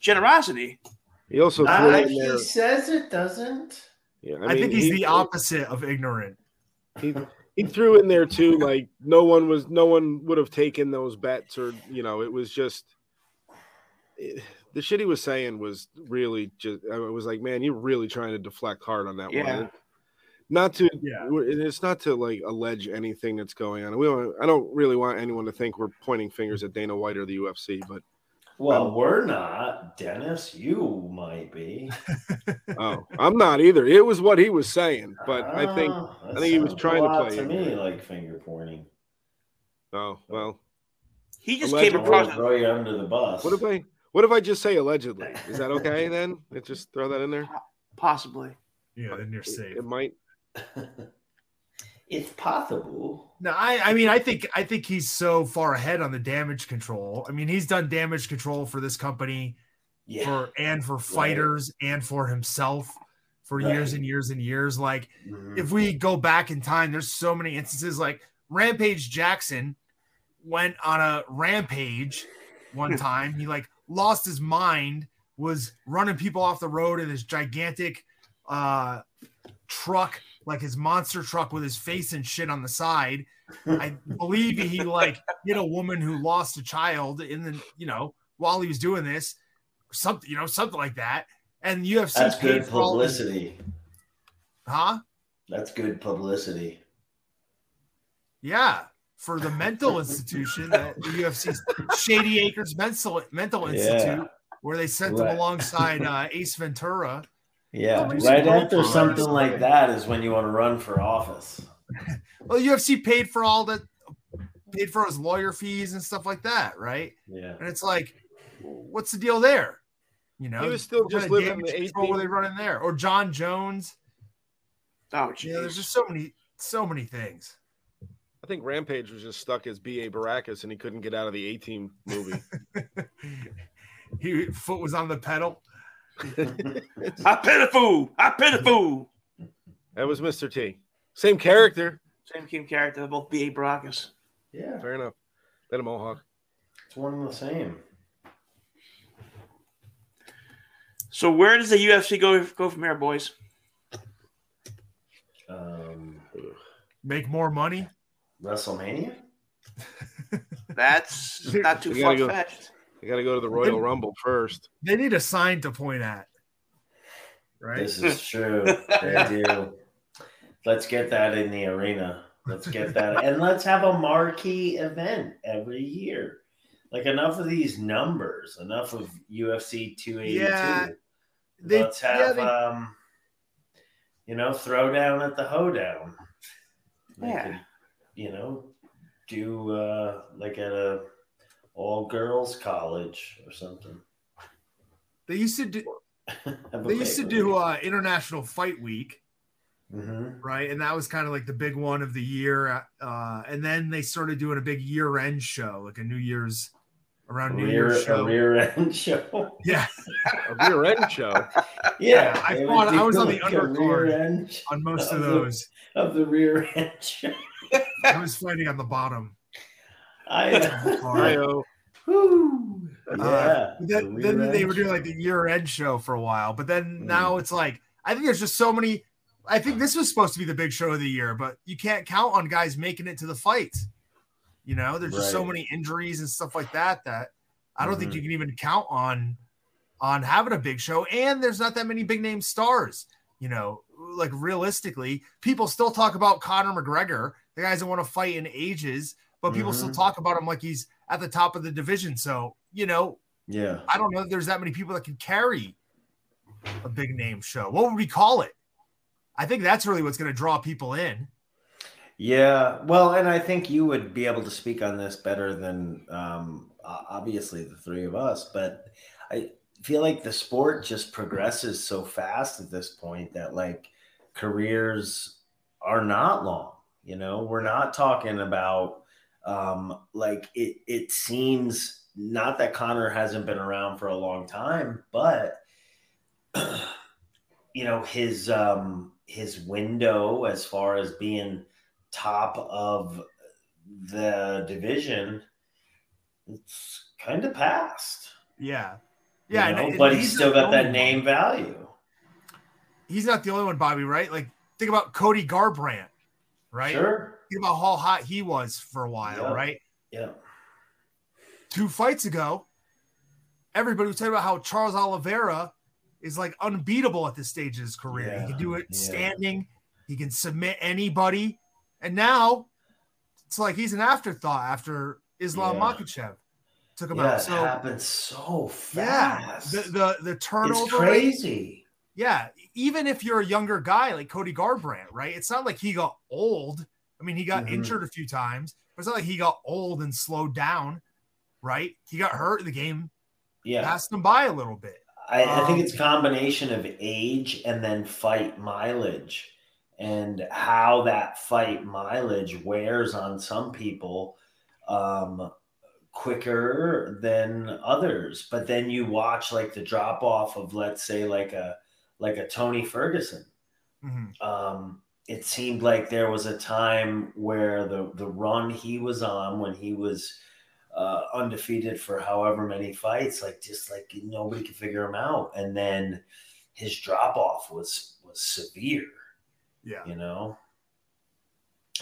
generosity." He also threw in he there. says it doesn't. Yeah, I, mean, think he's he- the opposite of ignorant. He, he threw in there too, like no one was, no one would have taken those bets, or you know, it was just it- the shit he was saying was really just. I was like, man, you're really trying to deflect hard on that Yeah. one. Not to, Yeah. it's not to like allege anything that's going on. We don't. I don't really want anyone to think we're pointing fingers at Dana White or the UFC, but Well, we're not, Dennis. You might be. oh, I'm not either. It was what he was saying, but I think. Ah, I think he was trying a to play to me ignorant. like finger pointing. Oh well. He just Allegedly. came across. throw you under the bus. What if I? What if I just say allegedly? Is that okay then? Let's just throw that in there. Possibly. Yeah, then you're safe. It might. it's possible. No, I, I mean, I think, I think he's so far ahead on the damage control. I mean, he's done damage control for this company Yeah. for and for fighters and for himself for years and years and years. Like, Mhm. if we go back in time, there's so many instances. Like Rampage Jackson went on a rampage one time. He like lost his mind, was running people off the road in his gigantic uh truck, like his monster truck with his face and shit on the side. I believe he like hit a woman who lost a child in the you know while he was doing this, something you know something like that. And UFC That's good publicity. huh? That's good publicity. Yeah, for the mental institution, the UFC's Shady Acres Mental Mental Institute, where they sent him Right. alongside uh, Ace Ventura. Yeah. Right after GoPro something something. like that is when you want to run for office. Well, the UFC paid for all that, paid for his lawyer fees and stuff like that, right? Yeah. And it's like, what's the deal there? You know, He was still just living in the control were 18 they running there? Or John Jones? Oh, You know, there's just so many, so many things. I think Rampage was just stuck as B.A. Baracus and he couldn't get out of the A Team movie. he foot was on the pedal. I pitiful. I pitiful. that was Mr. T. Same character. Same team character, both B.A. Baracus. Yeah. Fair enough. Then a Mohawk. It's one and the same. So where does the UFC go go from here, boys? Um, Make more money. WrestleMania? That's not too far gotta go. fetched. You got to go to the Royal Rumble first. They need a sign to point at. Right? This is true. they do. Let's get that in the arena. Let's get that. and let's have a marquee event every year. Like enough of these numbers, enough of UFC 282. Yeah, They, let's have yeah, they, um you know, throw down at the hoedown. They Yeah. could, you know, do uh like at a all girls college or something. they used to do they used to do uh International Fight Week, Mhm. right? And that was kind of like the big one of the year. Uh and then they started doing a big year end show, like a New Year's around New rear, Year's a show. rear end show. Yeah, A rear end show. Yeah, I they thought- I was on the like undercard end on most of of those. Of the rear end. I was fighting on the bottom. I Ohio. Whew. Yeah. Uh, then, rear then they were doing like the year end show for a while, but then Mm. now it's like I think there's just so many. I think this was supposed to be the big show of the year, but you can't count on guys making it to the fight. You know, there's just so many injuries and stuff like that that I don't think Mhm. you can even count on on having a big show. And there's not that many big name stars. You know, like realistically, people still talk about Conor McGregor. The guy doesn't want to fight in ages, but people still Mhm. talk about him like he's at the top of the division. So you know, Yeah. I don't know that there's that many people that can carry a big name show. What would we call it? I think that's really what's going to draw people in. Yeah, well, and I think you would be able to speak on this better than um, obviously the three of us. But I feel like the sport just progresses so fast at this point that like careers are not long. You know, we're not talking about um, like it. It seems not that Conor hasn't been around for a long time, but you know his um, his window as far as being top of the division, it's kind of past. Yeah. You Yeah. know, and- but and he's, still got that one. name value. He's not the only one, Bobby, right? Like, think about Cody Garbrandt, right? Sure. Think about how hot he was for a while, Yeah. right? Yeah. Two fights ago, everybody was talking about how Charles Oliveira is like unbeatable at this stage of his career. Yeah, He can do it yeah. standing, he can submit anybody. And now it's like he's an afterthought after Islam Yeah. Makhachev took him Yeah, out. it So happens so yeah, fast. the the the turnover it's crazy. yeah, even if you're a younger guy like Cody Garbrandt, right? It's not like he got old. I mean, he got Mhm. injured a few times, but it's not like he got old and slowed down, right? He got hurt in the game, Yeah. passed him by a little bit. I, I think Um, it's combination of age and then fight mileage and how that fight mileage wears on some people um, quicker than others. But then you watch like the drop off of let's say like a like a Tony Ferguson. Mhm. Um, it seemed like there was a time where the the run he was on when he was uh, undefeated for however many fights, like just like nobody could figure him out, and then his drop off was was severe, Yeah. you know.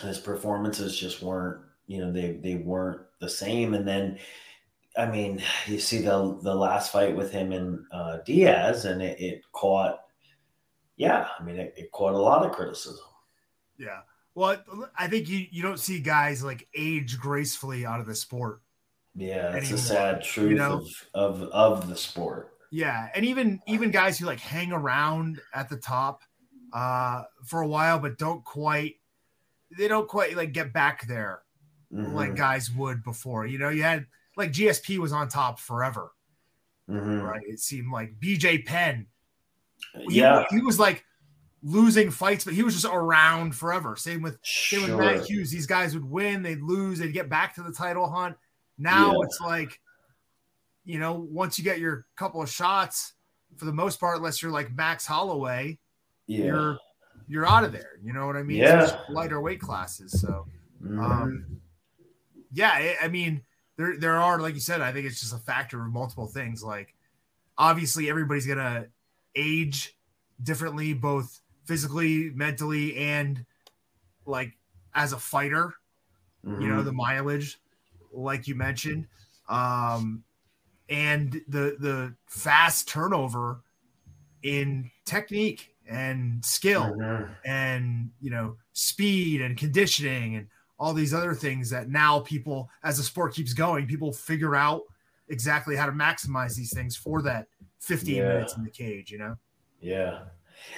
His performances just weren't, you know, they they weren't the same, and then. I mean, you see the the last fight with him and uh, Diaz, and it, it caught, yeah. I mean, it, it caught a lot of criticism. Yeah. Well, I think you, you don't see guys like age gracefully out of the sport. Yeah, it's a sad truth you know? of, of of the sport. Yeah, and even even guys who like hang around at the top uh for a while but don't quite they don't quite like get back there Mhm, like guys would before. You know, you had like GSP was on top forever, mhm. right? It seemed like BJ Penn. He, Yeah, he was like losing fights, but he was just around forever. Same with same with Matt. Hughes. These guys would win, they'd lose, they'd get back to the title hunt. Now Yeah. it's like, you know, once you get your couple of shots, for the most part, unless you're like Max Holloway, Yeah, you're you're out of there. You know what I mean? Yeah. Lighter weight classes. So Mhm. um, yeah, I, I mean, there there are, like you said, I think it's just a factor of multiple things. Like, obviously, everybody's gonna age differently, both physically, mentally, and like as a fighter. You know, Mhm. the mileage, like you mentioned, um, and the the fast turnover in technique and skill Mhm. and you know speed and conditioning and all these other things that now people as the sport keeps going people figure out exactly how to maximize these things for that 15 Yeah. minutes in the cage you know Yeah.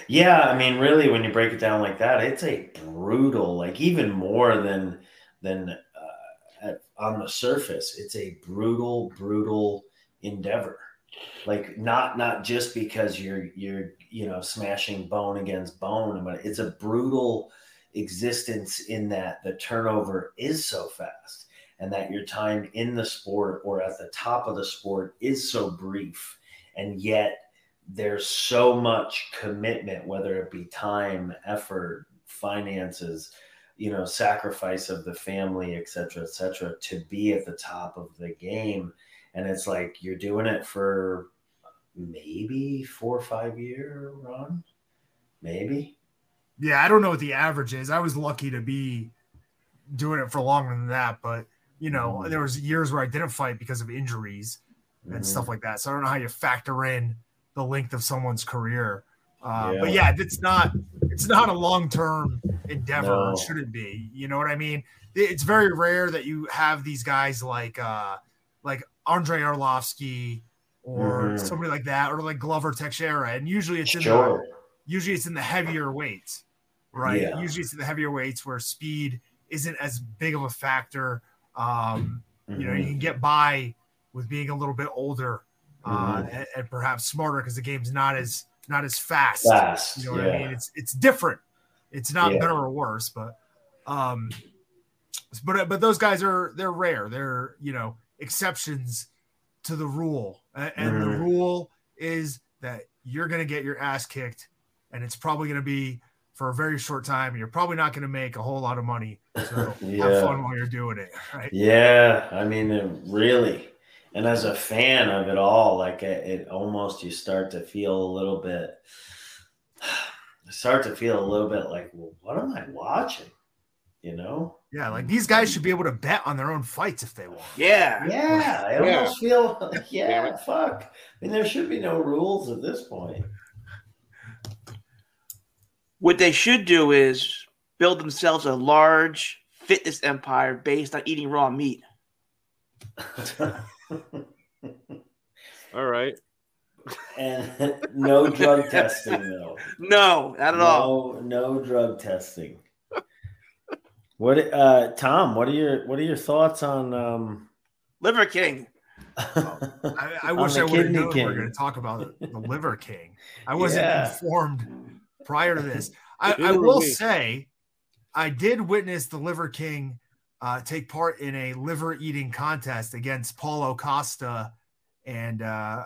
Yeah, I mean really when you break it down like that, it's a brutal like even more than than uh, at, on the surface, it's a brutal brutal endeavor. Like not not just because you're you're you know smashing bone against bone, but it's a brutal existence in that the turnover is so fast and that your time in the sport or at the top of the sport is so brief and yet there's so much commitment, whether it be time, effort, finances, you know, sacrifice of the family, et cetera, et cetera, to be at the top of the game. And it's like you're doing it for maybe four or five year run, maybe. Yeah, I don't know what the average is. I was lucky to be doing it for longer than that, but you know, Mhm. there was years where I didn't fight because of injuries and Mhm. stuff like that. So I don't know how you factor in the length of someone's career. Uh, But Yeah. yeah, it's not it's not a long term endeavor. No. It shouldn't be. You know what I mean? It's very rare that you have these guys like uh, like Andrei Arlovsky or Mhm. somebody like that, or like Glover Teixeira, and usually it's in the usually it's in the heavier weights, right? Yeah. Usually it's the heavier weights where speed isn't as big of a factor. Um, You know, you Mhm. can get by with being a little bit older uh, Mhm. and, and perhaps smarter because the game's not as not as fast. fast. You know what yeah. I mean? It's it's different. It's not Yeah. better or worse, but um, but but those guys are they're rare. They're you know exceptions to the rule, A- and the Mhm. rule is that you're going to get your ass kicked, and it's probably going to be for a very short time. You're probably not going to make a whole lot of money. So Yeah. have fun while you're doing it, right? Yeah, I mean, it really. And as a fan of it all, like it, it almost you start to feel a little bit, start to feel a little bit like, well, what am I watching? You know? Yeah, like these guys should be able to bet on their own fights if they want. Yeah. Yeah, I Yeah. almost feel like, yeah, fuck. I mean, there should be no rules at this point. What they should do is build themselves a large fitness empire based on eating raw meat. All right. and no drug testing, though. No, not at all. No, no drug testing. What, uh, Tom? What are your what are your thoughts on? um Liver King. I, I wish I would have known we King. were going to talk about the Liver King. I wasn't Yeah. informed prior to this. I, I will we. say, I did witness the Liver King uh, take part in a liver eating contest against Paulo Costa and uh,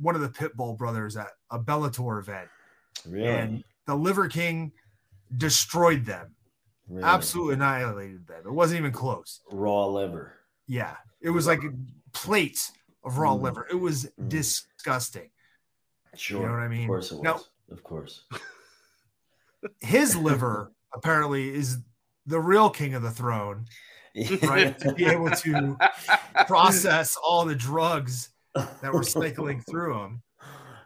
one of the Pitbull brothers at a Bellator event, really? and the Liver King destroyed them, Really? absolutely annihilated them. It wasn't even close. raw liver. Yeah, it was like plates of raw Mm. liver. It was Mm. disgusting. Sure. You know what I mean? Of course it was. Now- of course. His liver apparently is the real king of the throne, right? to be able to process all the drugs that were cycling through him.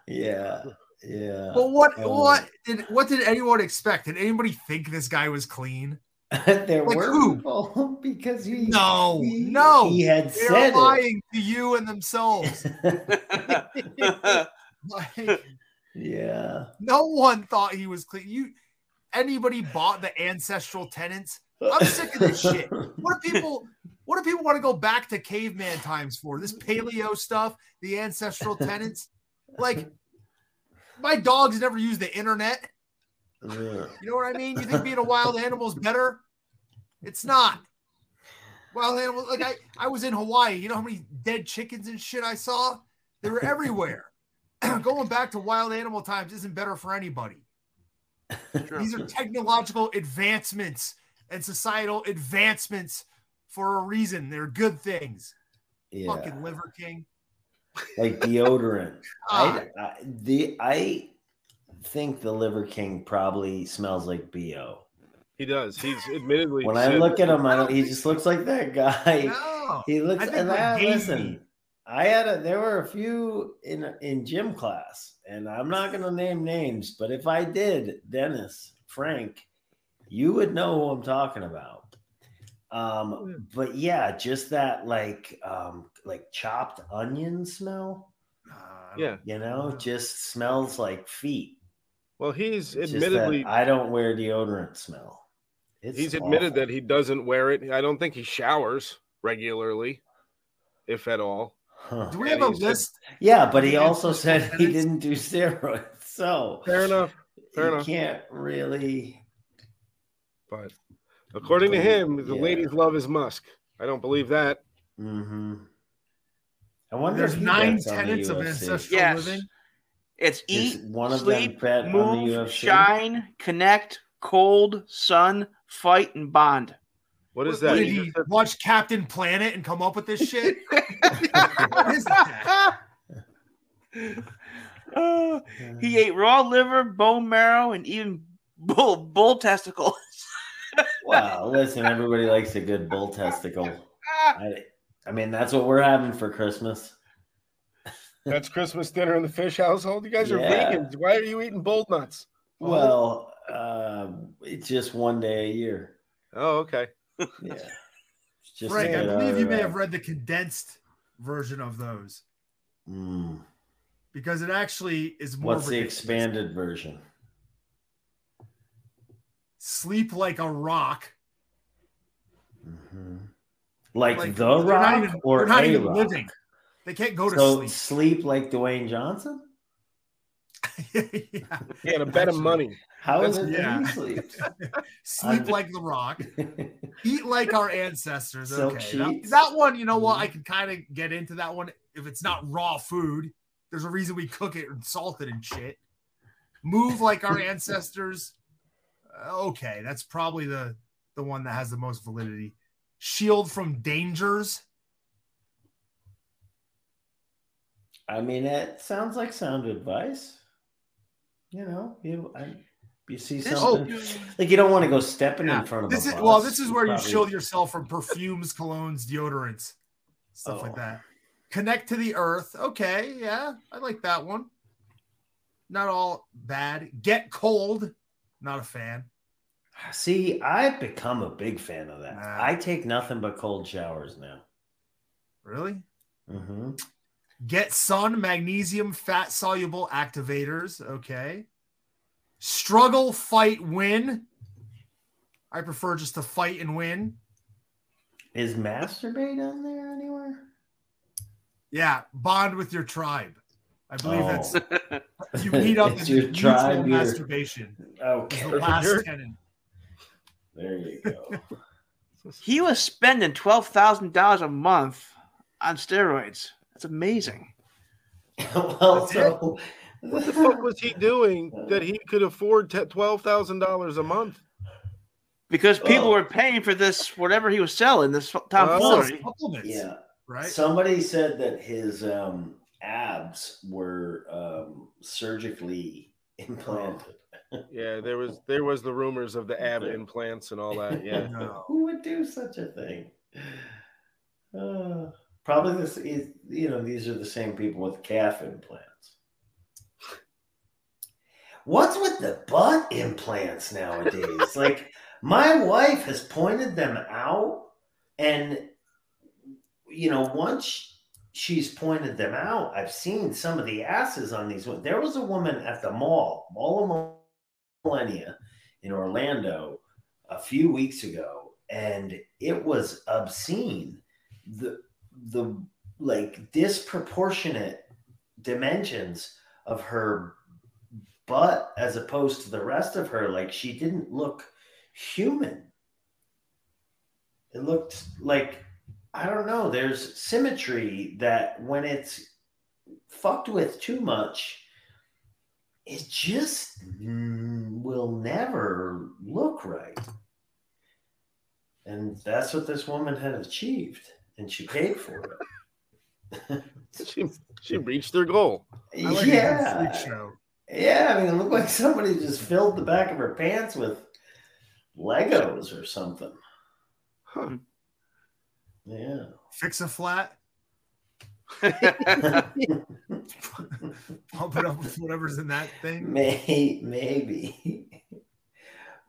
Yeah. Yeah. But what Oh. what did what did anyone expect? Did anybody think this guy was clean? there like were who? people because he No, he, no. he had They're said lying to you and themselves. Like, yeah. no one thought he was clean. You anybody bought the ancestral tenants? I'm sick of this shit. What do people what do people want to go back to caveman times for? This paleo stuff, the ancestral tenants? Like my dogs never use the internet. You know what I mean? You think being a wild animal is better? It's not. Wild animals, like I, I was in Hawaii. You know how many dead chickens and shit I saw? They were everywhere. Going back to wild animal times isn't better for anybody. These are technological advancements and societal advancements for a reason. They're good things. Yeah. Fucking Liver King. like deodorant. Ah. I, I the I think the Liver King probably smells like bo. He does. He's admittedly. When I look at him, I don't, he just looks like that guy. No. He looks I think and what I, gave listen. Me- I had a there were a few in in gym class, and I'm not going to name names, but if I did, Dennis, Frank, you would know who I'm talking about. Um, but yeah, just that like um like chopped onion smell, Uh, yeah. you know, just smells like feet. Well, he's It's admittedly. I don't wear deodorant smell. It's He's admitted that he doesn't wear it. I don't think he showers regularly, if at all. Huh. Do we have a he said- list? Yeah, but he also said he didn't do steroids, so Fair enough. Fair you enough. can't really. But according to him, the Yeah. ladies love his musk. I don't believe that. Mm-hmm. I wonder There's if he nine bets on the tenets of UFC. ancestral Yes. living. It's eat, one of sleep, them bet on the move, UFC? shine, connect, cold, sun, fight, and bond. What is What that? Did he said- watch Captain Planet and come up with this shit? what is that? Uh, he ate raw liver, bone marrow, and even bull bull testicles. Wow, listen, everybody likes a good bull testicle. I, I mean, that's what we're having for Christmas. That's Christmas dinner in the fish household. You guys are Yeah. vegans. Why are you eating bull nuts? Well, uh, it's just one day a year. Oh, okay. Yeah. Just Frank, I believe you may have read the condensed version of those mm, because it actually is more. what's the expanded version? Sleep like a rock. Mhm. Like, Like, the they're not rock even- or they're not a even rock? living. They can't go to So sleep. sleep like Dwayne Johnson? Yeah. Yeah, to bet him money. How is it Yeah. that he sleeps? Sleep like the rock. Eat like our ancestors. Silk Okay. That, that one, you know what? I can kind of get into that one if it's not raw food. There's a reason we cook it and salt it and shit. Move like our ancestors. Uh, Okay, that's probably the the one that has the most validity. Shield from dangers. I mean, it sounds like sound advice. You know, you I, you see This- something like you don't want to go stepping Yeah. in front of This a is bus. well, this is where you probably- shield yourself from perfumes, colognes, deodorants, stuff like Oh. that. Connect to the earth. Okay, yeah, I like that one. Not all bad. Get cold. Not a fan. See, I've become a big fan of that. Nah. I take nothing but cold showers now. Really? hmm Get sun, magnesium, fat soluble activators. Okay. Struggle, fight, win. I prefer just to fight and win. Is masturbate on there anywhere? Yeah, bond with your tribe. I believe that's Oh. you meet up It's in your mutual tribe, your- masturbation. Is Okay, the last You're- there you go. He was spending twelve thousand dollars a month on steroids. That's amazing. well, so What the fuck was he doing that he could afford te- twelve thousand dollars a month? Because people Oh. were paying for this, whatever he was selling, this Tom Oh. Well, Ford. yeah, right? Somebody said that his um, abs were um, surgically implanted. Yeah, there was there was the rumors of the ab implants and all that. Yeah. No. Who would do such a thing? Uh, probably this is, you know, these are the same people with calf implants. What's with the butt implants nowadays? like, my wife has pointed them out, and, you know, once she's pointed them out, I've seen some of the asses on these. There was a woman at the mall, Mall of Millenia in Orlando, a few weeks ago, and it was obscene. The the like disproportionate dimensions of her butt as opposed to the rest of her. Like she didn't look human. It looked like I don't know. There's symmetry that when it's fucked with too much, it just will never look right. And that's what this woman had achieved, and she paid for it. She she reached their goal. Like yeah, show. yeah. I mean, it looked like somebody just filled the back of her pants with Legos or something. Huh. Yeah. Fix a flat, pump it up with whatever's in that thing. May, maybe.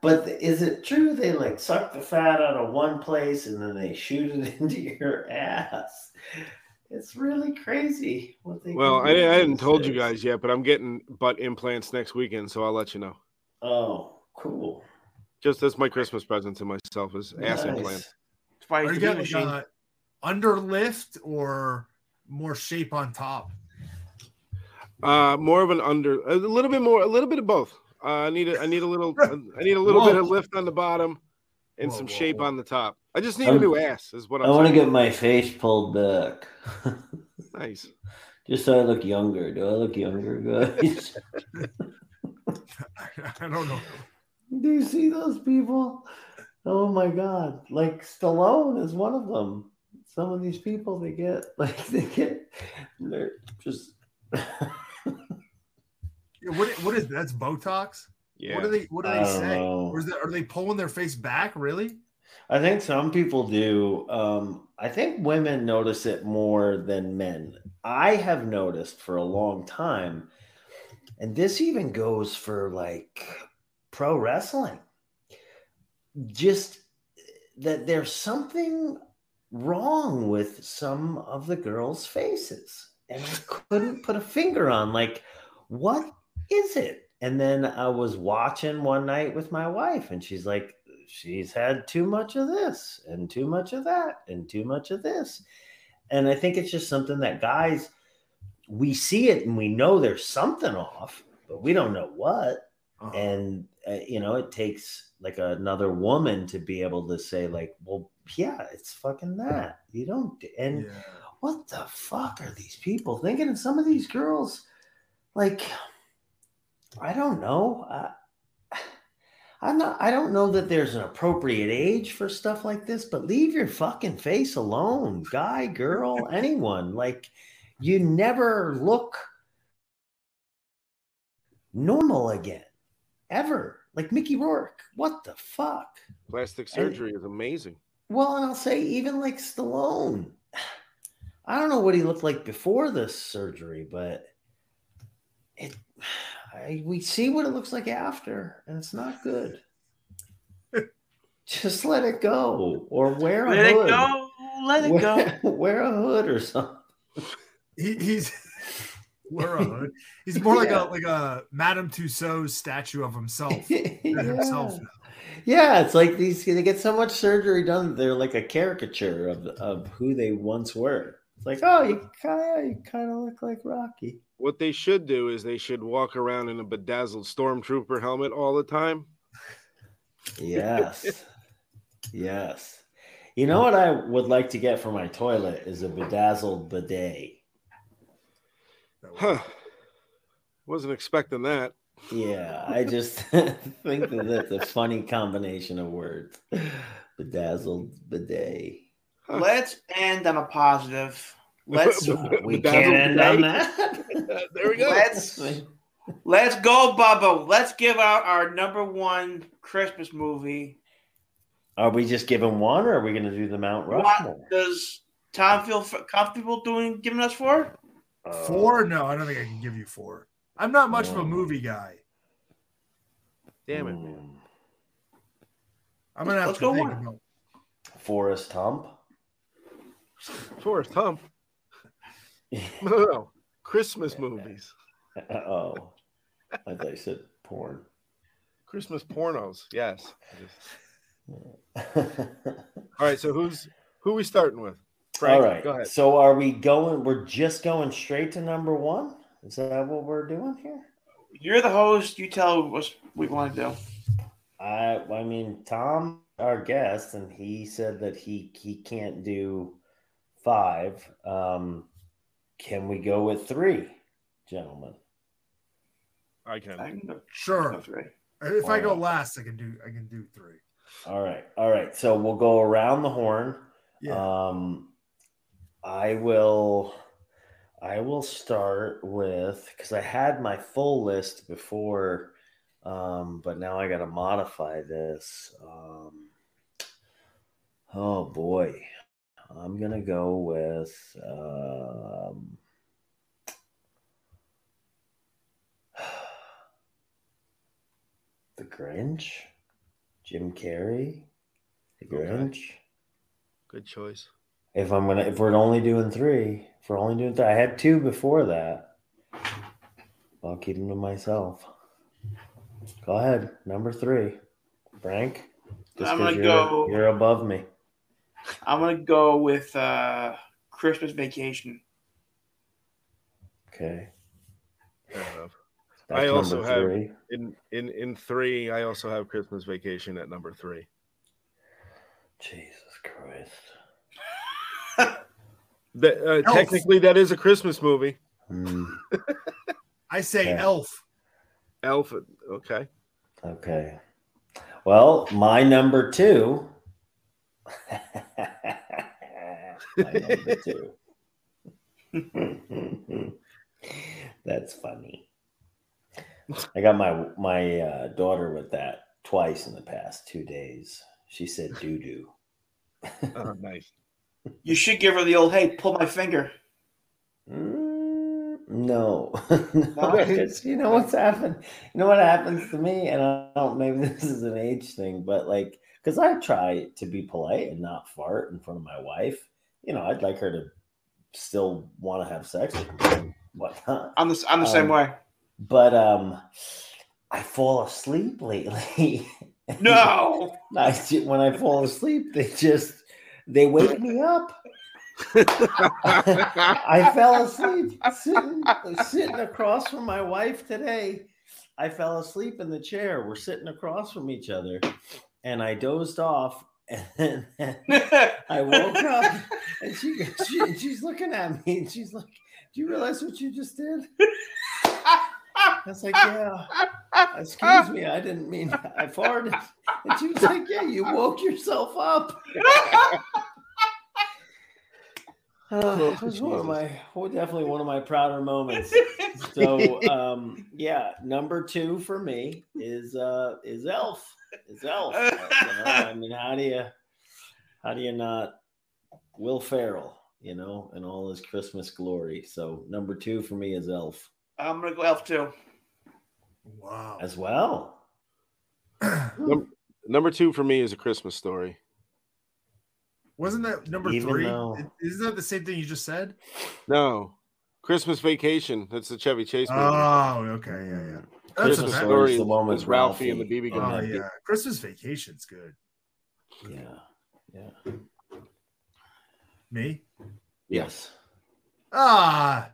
But is it true they like suck the fat out of one place and then they shoot it into your ass? It's really crazy what they. Well, I, do I hadn't these told you guys yet, but I'm getting butt implants next weekend, so I'll let you know. Oh, cool. Just as my Christmas present to myself is ass Nice. implants. That's why Are he's you getting machine. uh, underlift or more shape on top? Uh, more of an under, a little bit more, a little bit of both. Uh, I need a, I need a little, I need a little bit of lift on the bottom, and Whoa, some whoa, shape whoa. on the top. I just need a I'm- new ass, is what I I'm want to get my face pulled back, Nice. just so I look younger. Do I look younger, guys? I don't know. Do you see those people? Oh my god! Like Stallone is one of them. Some of these people they get like they get they're just Yeah, What what is that's Botox? Yeah. What do they what do they say? know. Or is that, are they pulling their face back? Really? I think some people do. Um, I think women notice it more than men. I have noticed for a long time, and this even goes for like pro wrestling. Just that there's something wrong with some of the girls' faces, and I couldn't put a finger on like what is it. And then I was watching one night with my wife, and she's like, she's had too much of this and too much of that and too much of this. And I think it's just something that guys, we see it and we know there's something off, but we don't know what. Uh-huh. And, uh, you know, it takes like another woman to be able to say, like, well, yeah, it's fucking that. You don't, and yeah. what the fuck are these people thinking? And some of these girls, like, I don't know. Uh, I'm not. I don't know that there's an appropriate age for stuff like this, but leave your fucking face alone, guy, girl, anyone. Like, you never look normal again, ever. Like Mickey Rourke. What the fuck? Plastic surgery is amazing. Well, and I'll say even like Stallone. I don't know what he looked like before this surgery, but it I, we see what it looks like after, and it's not good. Just let it go, or wear a Let it hood. go. Let it go. Wear, wear a hood or something. He, he's wear a hood. He's more like Yeah. a like a Madame Tussauds statue of himself. yeah. himself. Yeah, it's like these. They get so much surgery done. They're like a caricature of of who they once were. It's like, oh, you kind of you kind of look like Rocky. What they should do is they should walk around in a bedazzled stormtrooper helmet all the time. Yes. yes. You know what I would like to get for my toilet is a bedazzled bidet. Huh. Wasn't expecting that. Yeah, I just think that that's a funny combination of words. Bedazzled bidet. Let's end on a positive. Let's We can't end on that. there we go. let's let's go, Bubba. Let's give out our number one Christmas movie. Are we just giving one, or are we going to do the Mount What Rushmore? does Tom feel f- comfortable doing giving us four? Uh, Four? No, I don't think I can give you four. I'm not much of a movie guy. Damn it, man. hmm, I'm gonna have Let's to go think one. about. Forrest Hump. Forrest Hump. No, no, no. Christmas movies. oh, I thought you said porn. Christmas pornos. Yes. All right. So who's who we starting with? Frank, All right. Go ahead. So are we going? We're just going straight to number one. Is that what we're doing here? You're the host. You tell us what we want to do. I I mean Tom, our guest, and he said that he he can't do five. Um, can we go with three, gentlemen? I can. I can Sure. three. If I go Alright. last, I can do. I can do three. All right, all right. So we'll go around the horn. Yeah. Um, I will. I will start with because I had my full list before, um, but now I got to modify this. Um, oh boy, I'm gonna go with. Um, the Grinch, Jim Carrey, the Okay. Grinch. Good choice. If I'm gonna, if we're only doing three, if we're only doing three, I had two before that. I'll keep them to myself. Go ahead, number three, Frank. Just I'm 'cause gonna you're, go- You're above me. I'm gonna go with uh, Christmas Vacation. Okay. Fair enough. That's I also number have- three. In in in three, I also have Christmas Vacation at number three. Jesus Christ. That, uh, technically, that is a Christmas movie. Hmm, I say Yeah. Elf. Elf. Okay. okay. Well, my number two. my number two. That's funny. I got my my uh, daughter with that twice in the past two days. She said doo doo. Oh, nice. You should give her the old hey, pull my finger. Mm, no, no, 'cause you know what's happened. You know what happens to me, and I don't. Maybe this is an age thing, but like, because I try to be polite and not fart in front of my wife. You know, I'd like her to still want to have sex with me, and whatnot. I'm the I'm the same Um, way. But um, I fall asleep lately. No. I, when I fall asleep, they just they wake me up. I fell asleep sitting, sitting across from my wife today. I fell asleep in the chair. We're sitting across from each other, and I dozed off. And then I woke up, and she, she she's looking at me, and she's like, "Do you realize what you just did?" I was like, "Yeah." Excuse me, I didn't mean I farted. And she was like, "Yeah, you woke yourself up." Uh, it was one of my, well, definitely one of my prouder moments. So, um, yeah, number two for me is uh is Elf. Is Elf. You know, I mean, how do you, how do you not Will Ferrell? You know, and all his Christmas glory. So, number two for me is Elf I'm gonna go elf too. Wow. as well. Num- number two for me is a Christmas story. Wasn't that number Even three? though- Isn't that the same thing you just said? No, Christmas Vacation. That's the Chevy Chase movie. Oh, okay, yeah, yeah. That's Christmas okay. Story story the one with is Ralphie and the Ralphie. BB Oh gun. Yeah. yeah, Christmas Vacation's good. Yeah. Yeah. Me? Yes. Ah,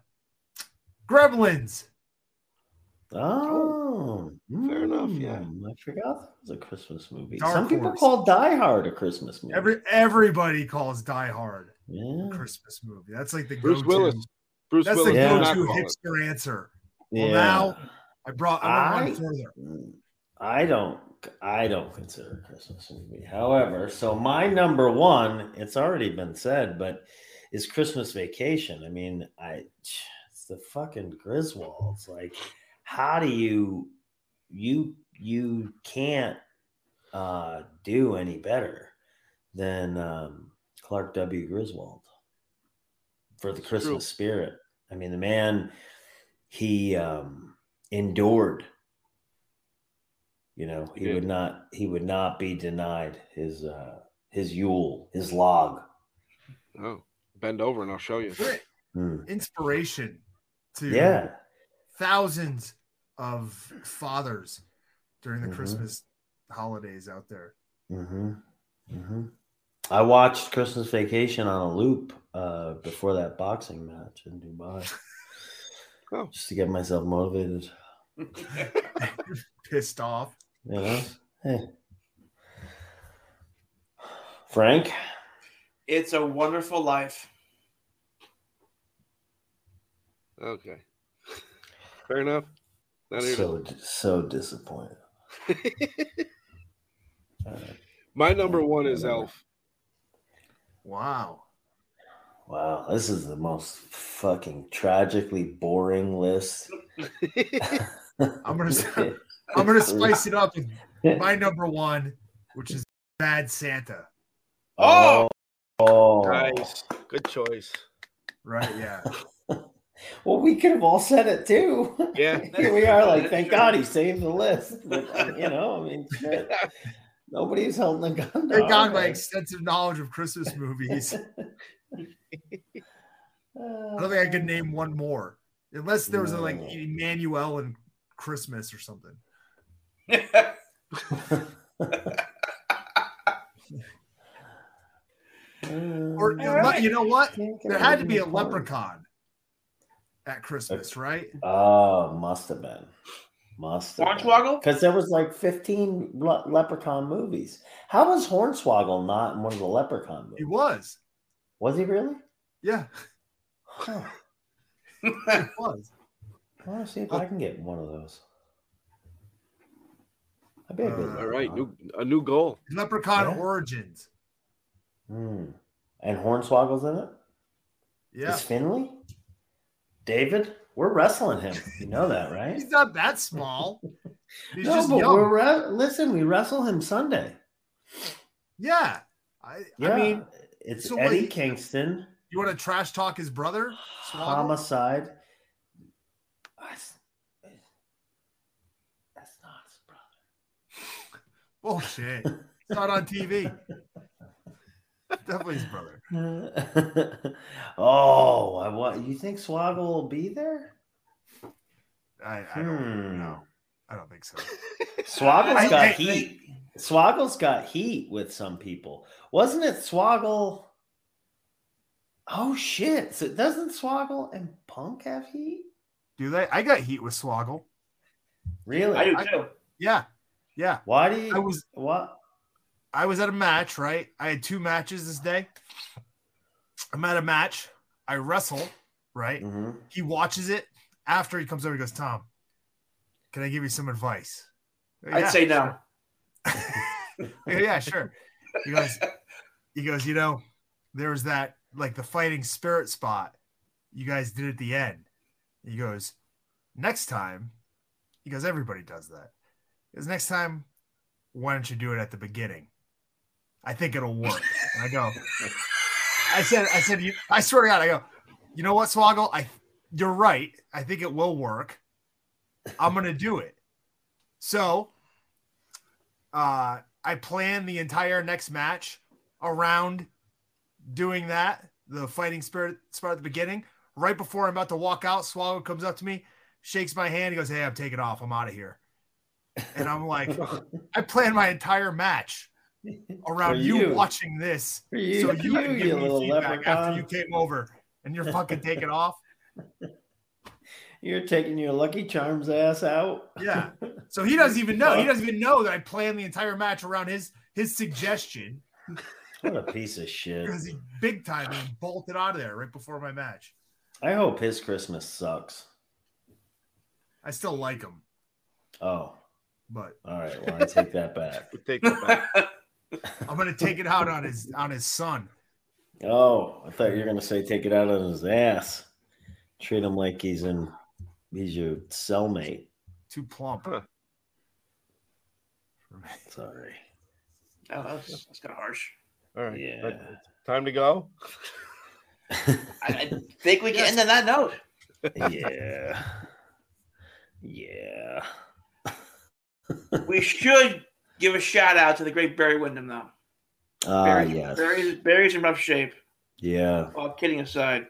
Gremlins. Oh, fair enough, yeah. mm, I forgot that was a Christmas movie. Dark Some people Horse. call Die Hard a Christmas movie. Every everybody calls Die Hard yeah. a Christmas movie. That's like the Bruce go-to. Willis. Bruce That's Willis. the Yeah. go-to not call hipster answer. yeah. Well, now I brought. I I- one further. I don't. I don't consider it a Christmas movie. However, so my number one, it's already been said, but is Christmas Vacation. I mean, I it's the fucking Griswolds. Like, how do you you you can't uh do any better than um Clark W. Griswold for the It's true. Christmas spirit. I mean, the man he um endured you know He he, would not he would not be denied his uh his yule his log Oh, bend over and I'll show you. Great Hmm. inspiration to yeah thousands of fathers during the Mhm. Christmas holidays out there. hmm hmm i watched christmas vacation on a loop uh before that boxing match in dubai Oh. just to get myself motivated Pissed off. you know hey. frank It's a wonderful life. Okay. Fair enough. Not so so disappointed Uh, My number one is Elf. Wow. wow this is the most fucking tragically boring list I'm gonna I'm gonna spice it up with my number one, which is Bad Santa. Oh! oh Nice. Good choice. Right? Yeah. well we could have all said it too Yeah. here we are like thank god he saved the list but, uh, you know i mean shit. nobody's holding a gun to Thank our God my extensive knowledge of Christmas movies. I don't think I could name one more. Unless there was a like No. Emmanuel and Christmas or something. Or uh, you know, what? There had to be a from leprechaun at Christmas, right? Oh, must have been. Must have Hornswoggle? Because there was like 15 le- leprechaun movies. How was Hornswoggle not in one of the leprechaun movies? He was. Was he really? Yeah, Huh. he was. I want to see if I can get one of those. That'd be a good Uh, All right, new a new goal. Leprechaun Yeah. Origins. Hmm. And Hornswoggle's in it. Yeah. Is Finlay? David? We're wrestling him. You know that, right? He's not that small. He's no, just but young. we're re- listen. We wrestle him Sunday. yeah. I, Yeah, I mean, it's so Eddie wait- Kingston, you want to trash talk his brother? Swoggle? homicide. That's, that's not his brother. shit! It's not on TV. Definitely his brother. oh, I what? You think Swoggle will be there? I, I don't Hmm. know. I don't think so. Swoggle's I- got I- heat. Swoggle's got heat with some people. Wasn't it Swoggle? Oh shit! So doesn't Swoggle and Punk have heat? Do they? I got heat with Swoggle. Really? I do I- too. Yeah. Yeah. Why do you? I was what? I was at a match, right? I had two matches this day. I'm at a match. I wrestle, right? Mhm. He watches it. After he comes over, he goes, Tom, can I give you some advice? I'd "Yeah, say no. sure." yeah, sure. He goes, he goes, you know, there was that like the fighting spirit spot you guys did at the end. He goes, next time, he goes, everybody does that. Goes, next time, why don't you do it at the beginning? I think it'll work. And I go, I said, I said, you, I swear to God, I go, you know what, Swoggle? I, you're right. I think it will work. I'm gonna do it. So, uh, I plan the entire next match around doing that, the fighting spirit spot at the beginning. Right before I'm about to walk out, Swoggle comes up to me, shakes my hand, he goes, Hey, I'm taking off. I'm out of here. And I'm like, I planned my entire match around you. you. watching this you, so you, you, can give me feedback after you came over and you're fucking taking off. You're taking your Lucky Charms ass out. Yeah. So he doesn't even know. He doesn't even know that I planned the entire match around his his suggestion What a piece of shit. because he big time and bolted out of there right before my match. I hope his Christmas sucks. I still like him, Oh, but all right. Well, I take that back. Take it back. I'm gonna take it out on his on his son. Oh, I thought you were gonna say take it out on his ass. Treat him like he's in he's your cellmate. Too plump. Huh. Sorry. Oh, that's, that's kind of harsh. All right. Yeah. But Time to go. I, I think we can end on that note. yeah. Yeah. We should give a shout out to the great Barry Windham, though. Ah, Barry, yes. Barry's, Barry's in rough shape. Yeah. All kidding aside,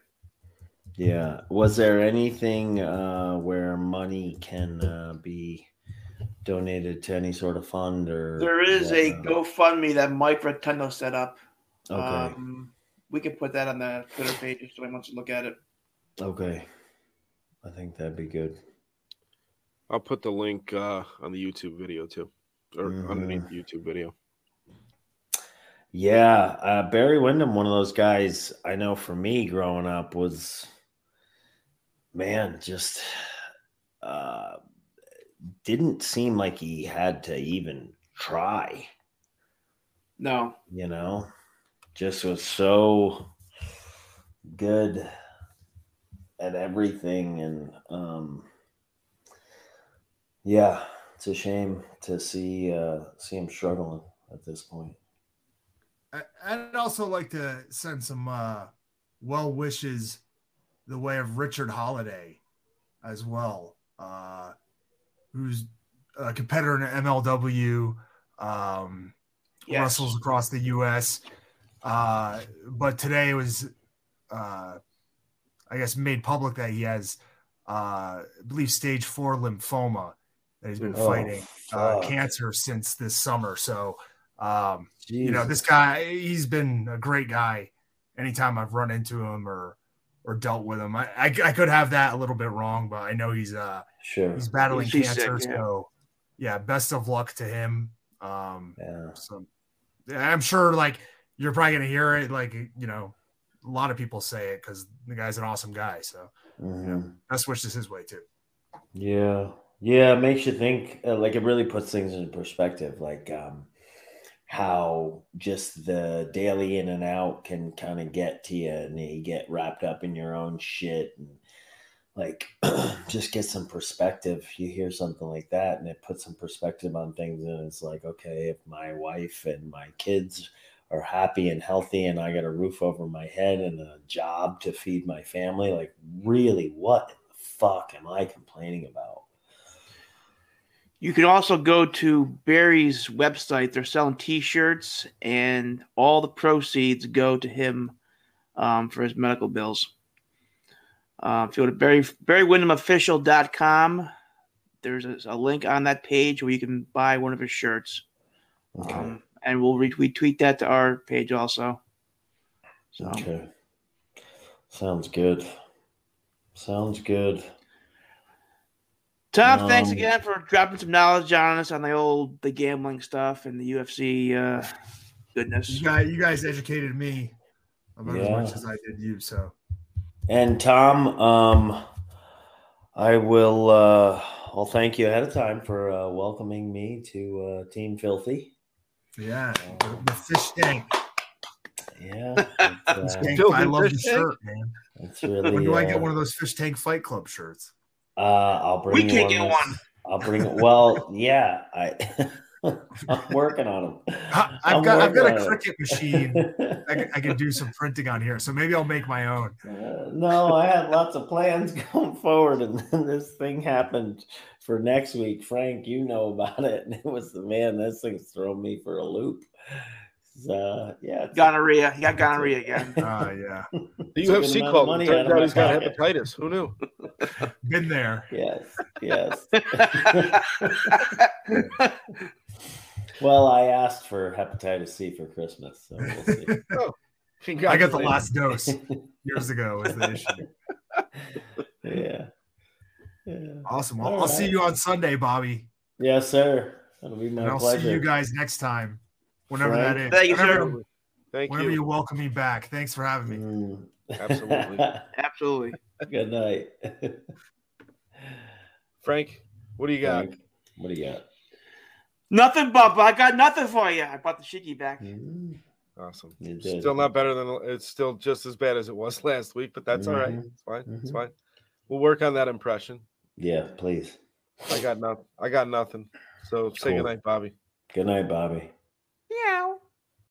Yeah. Was there anything uh, where money can uh, be donated to any sort of fund or? there is a whatnot? GoFundMe that Mike Rotunda set up. Okay. Um, we can put that on the Twitter page if someone wants to look at it. okay. I think that'd be good. I'll put the link uh, on the YouTube video too, or Mhm. underneath the YouTube video. Yeah, uh, Barry Windham, one of those guys I know for me growing up was, man, just uh, didn't seem like he had to even try. No, You know, just was so good at everything, and um, yeah, it's a shame to see uh, see him struggling at this point. I, I'd also like to send some uh, well wishes the way of Richard Holliday as well, uh, who's a competitor in MLW, um, Yes. wrestles across the U.S. Uh, but today was, uh, I guess, made public that he has, uh, I believe, stage four lymphoma that he's been Oh, fighting uh, cancer since this summer. So. Um, you know this guy he's been a great guy anytime i've run into him or or dealt with him i i, I could have that a little bit wrong but i know he's uh Sure. he's battling He's cancer sick, yeah. so yeah best of luck to him um Yeah. so yeah, i'm sure like you're probably gonna hear it like you know a lot of people say it because the guy's an awesome guy so Mhm. best wishes his way too Yeah. Yeah, it makes you think. Uh, like it really puts things in perspective. Like um, how just the daily in and out can kind of get to you, and you get wrapped up in your own shit, and like just get some perspective. You hear something like that, and it puts some perspective on things, and it's like, okay, if my wife and my kids are happy and healthy, and I got a roof over my head and a job to feed my family, like really, what the fuck am I complaining about? You can also go to Barry's website. They're selling T-shirts, and all the proceeds go to him um, for his medical bills. Uh, if you go to Barry BarryWindhamOfficial.com, there's a, a link on that page where you can buy one of his shirts, Okay. um, and we'll retweet tweet that to our page also. So Okay. Sounds good. Sounds good. Tom, thanks Um, again for dropping some knowledge on us on the old the gambling stuff and the UFC uh, goodness. You guys, you guys educated me about as much as I did you. So And Tom, um, I will. Uh, I'll thank you ahead of time for uh, welcoming me to uh, Team Filthy. yeah, the, the fish tank. Yeah, uh, tank. I love the shirt, man. it's really. When do I uh, get one of those fish tank fight club shirts? Uh, I'll bring. We can't get this- one. I'll bring. Well, yeah, I. I'm working on them. I- I've I'm got I've got a on it. Cricut machine. I, can- I can do some printing on here, so maybe I'll make my own. Uh, no, I had lots of plans going forward, and then this thing happened for next week. Frank, you know about it, and it was the man. This thing's thrown me for a loop. So, yeah, it's- Gonorrhea. You got gonorrhea again. Uh, yeah, The It's a UFC amount of called money Turns out out he's got pocket. hepatitis. Who knew? been there. yes, yes. well, I asked for hepatitis C for Christmas, so we'll see. I got the last dose years ago. Was the issue. yeah, yeah. Awesome. Well, All I'll see you on Sunday, Bobby, Yes, sir. It'll be my and I'll pleasure. see you guys next time, whenever that Frank. is. Thank you, sir. whenever, Thank whenever you. you welcome me back. Thanks for having me. Mm. Absolutely. Absolutely. Good night. Frank, what do you got? Frank, what do you got? Nothing, Bubba. I got nothing for you. I brought the shiggy back. Mm, Awesome. You. Still not better than it's still just as bad as it was last week, but that's all right. Mhm. It's fine. It's Mhm. fine. We'll work on that impression. Yeah, please. I got nothing. I got nothing. So say Cool. goodnight, Bobby. Good night, Bobby. Meow.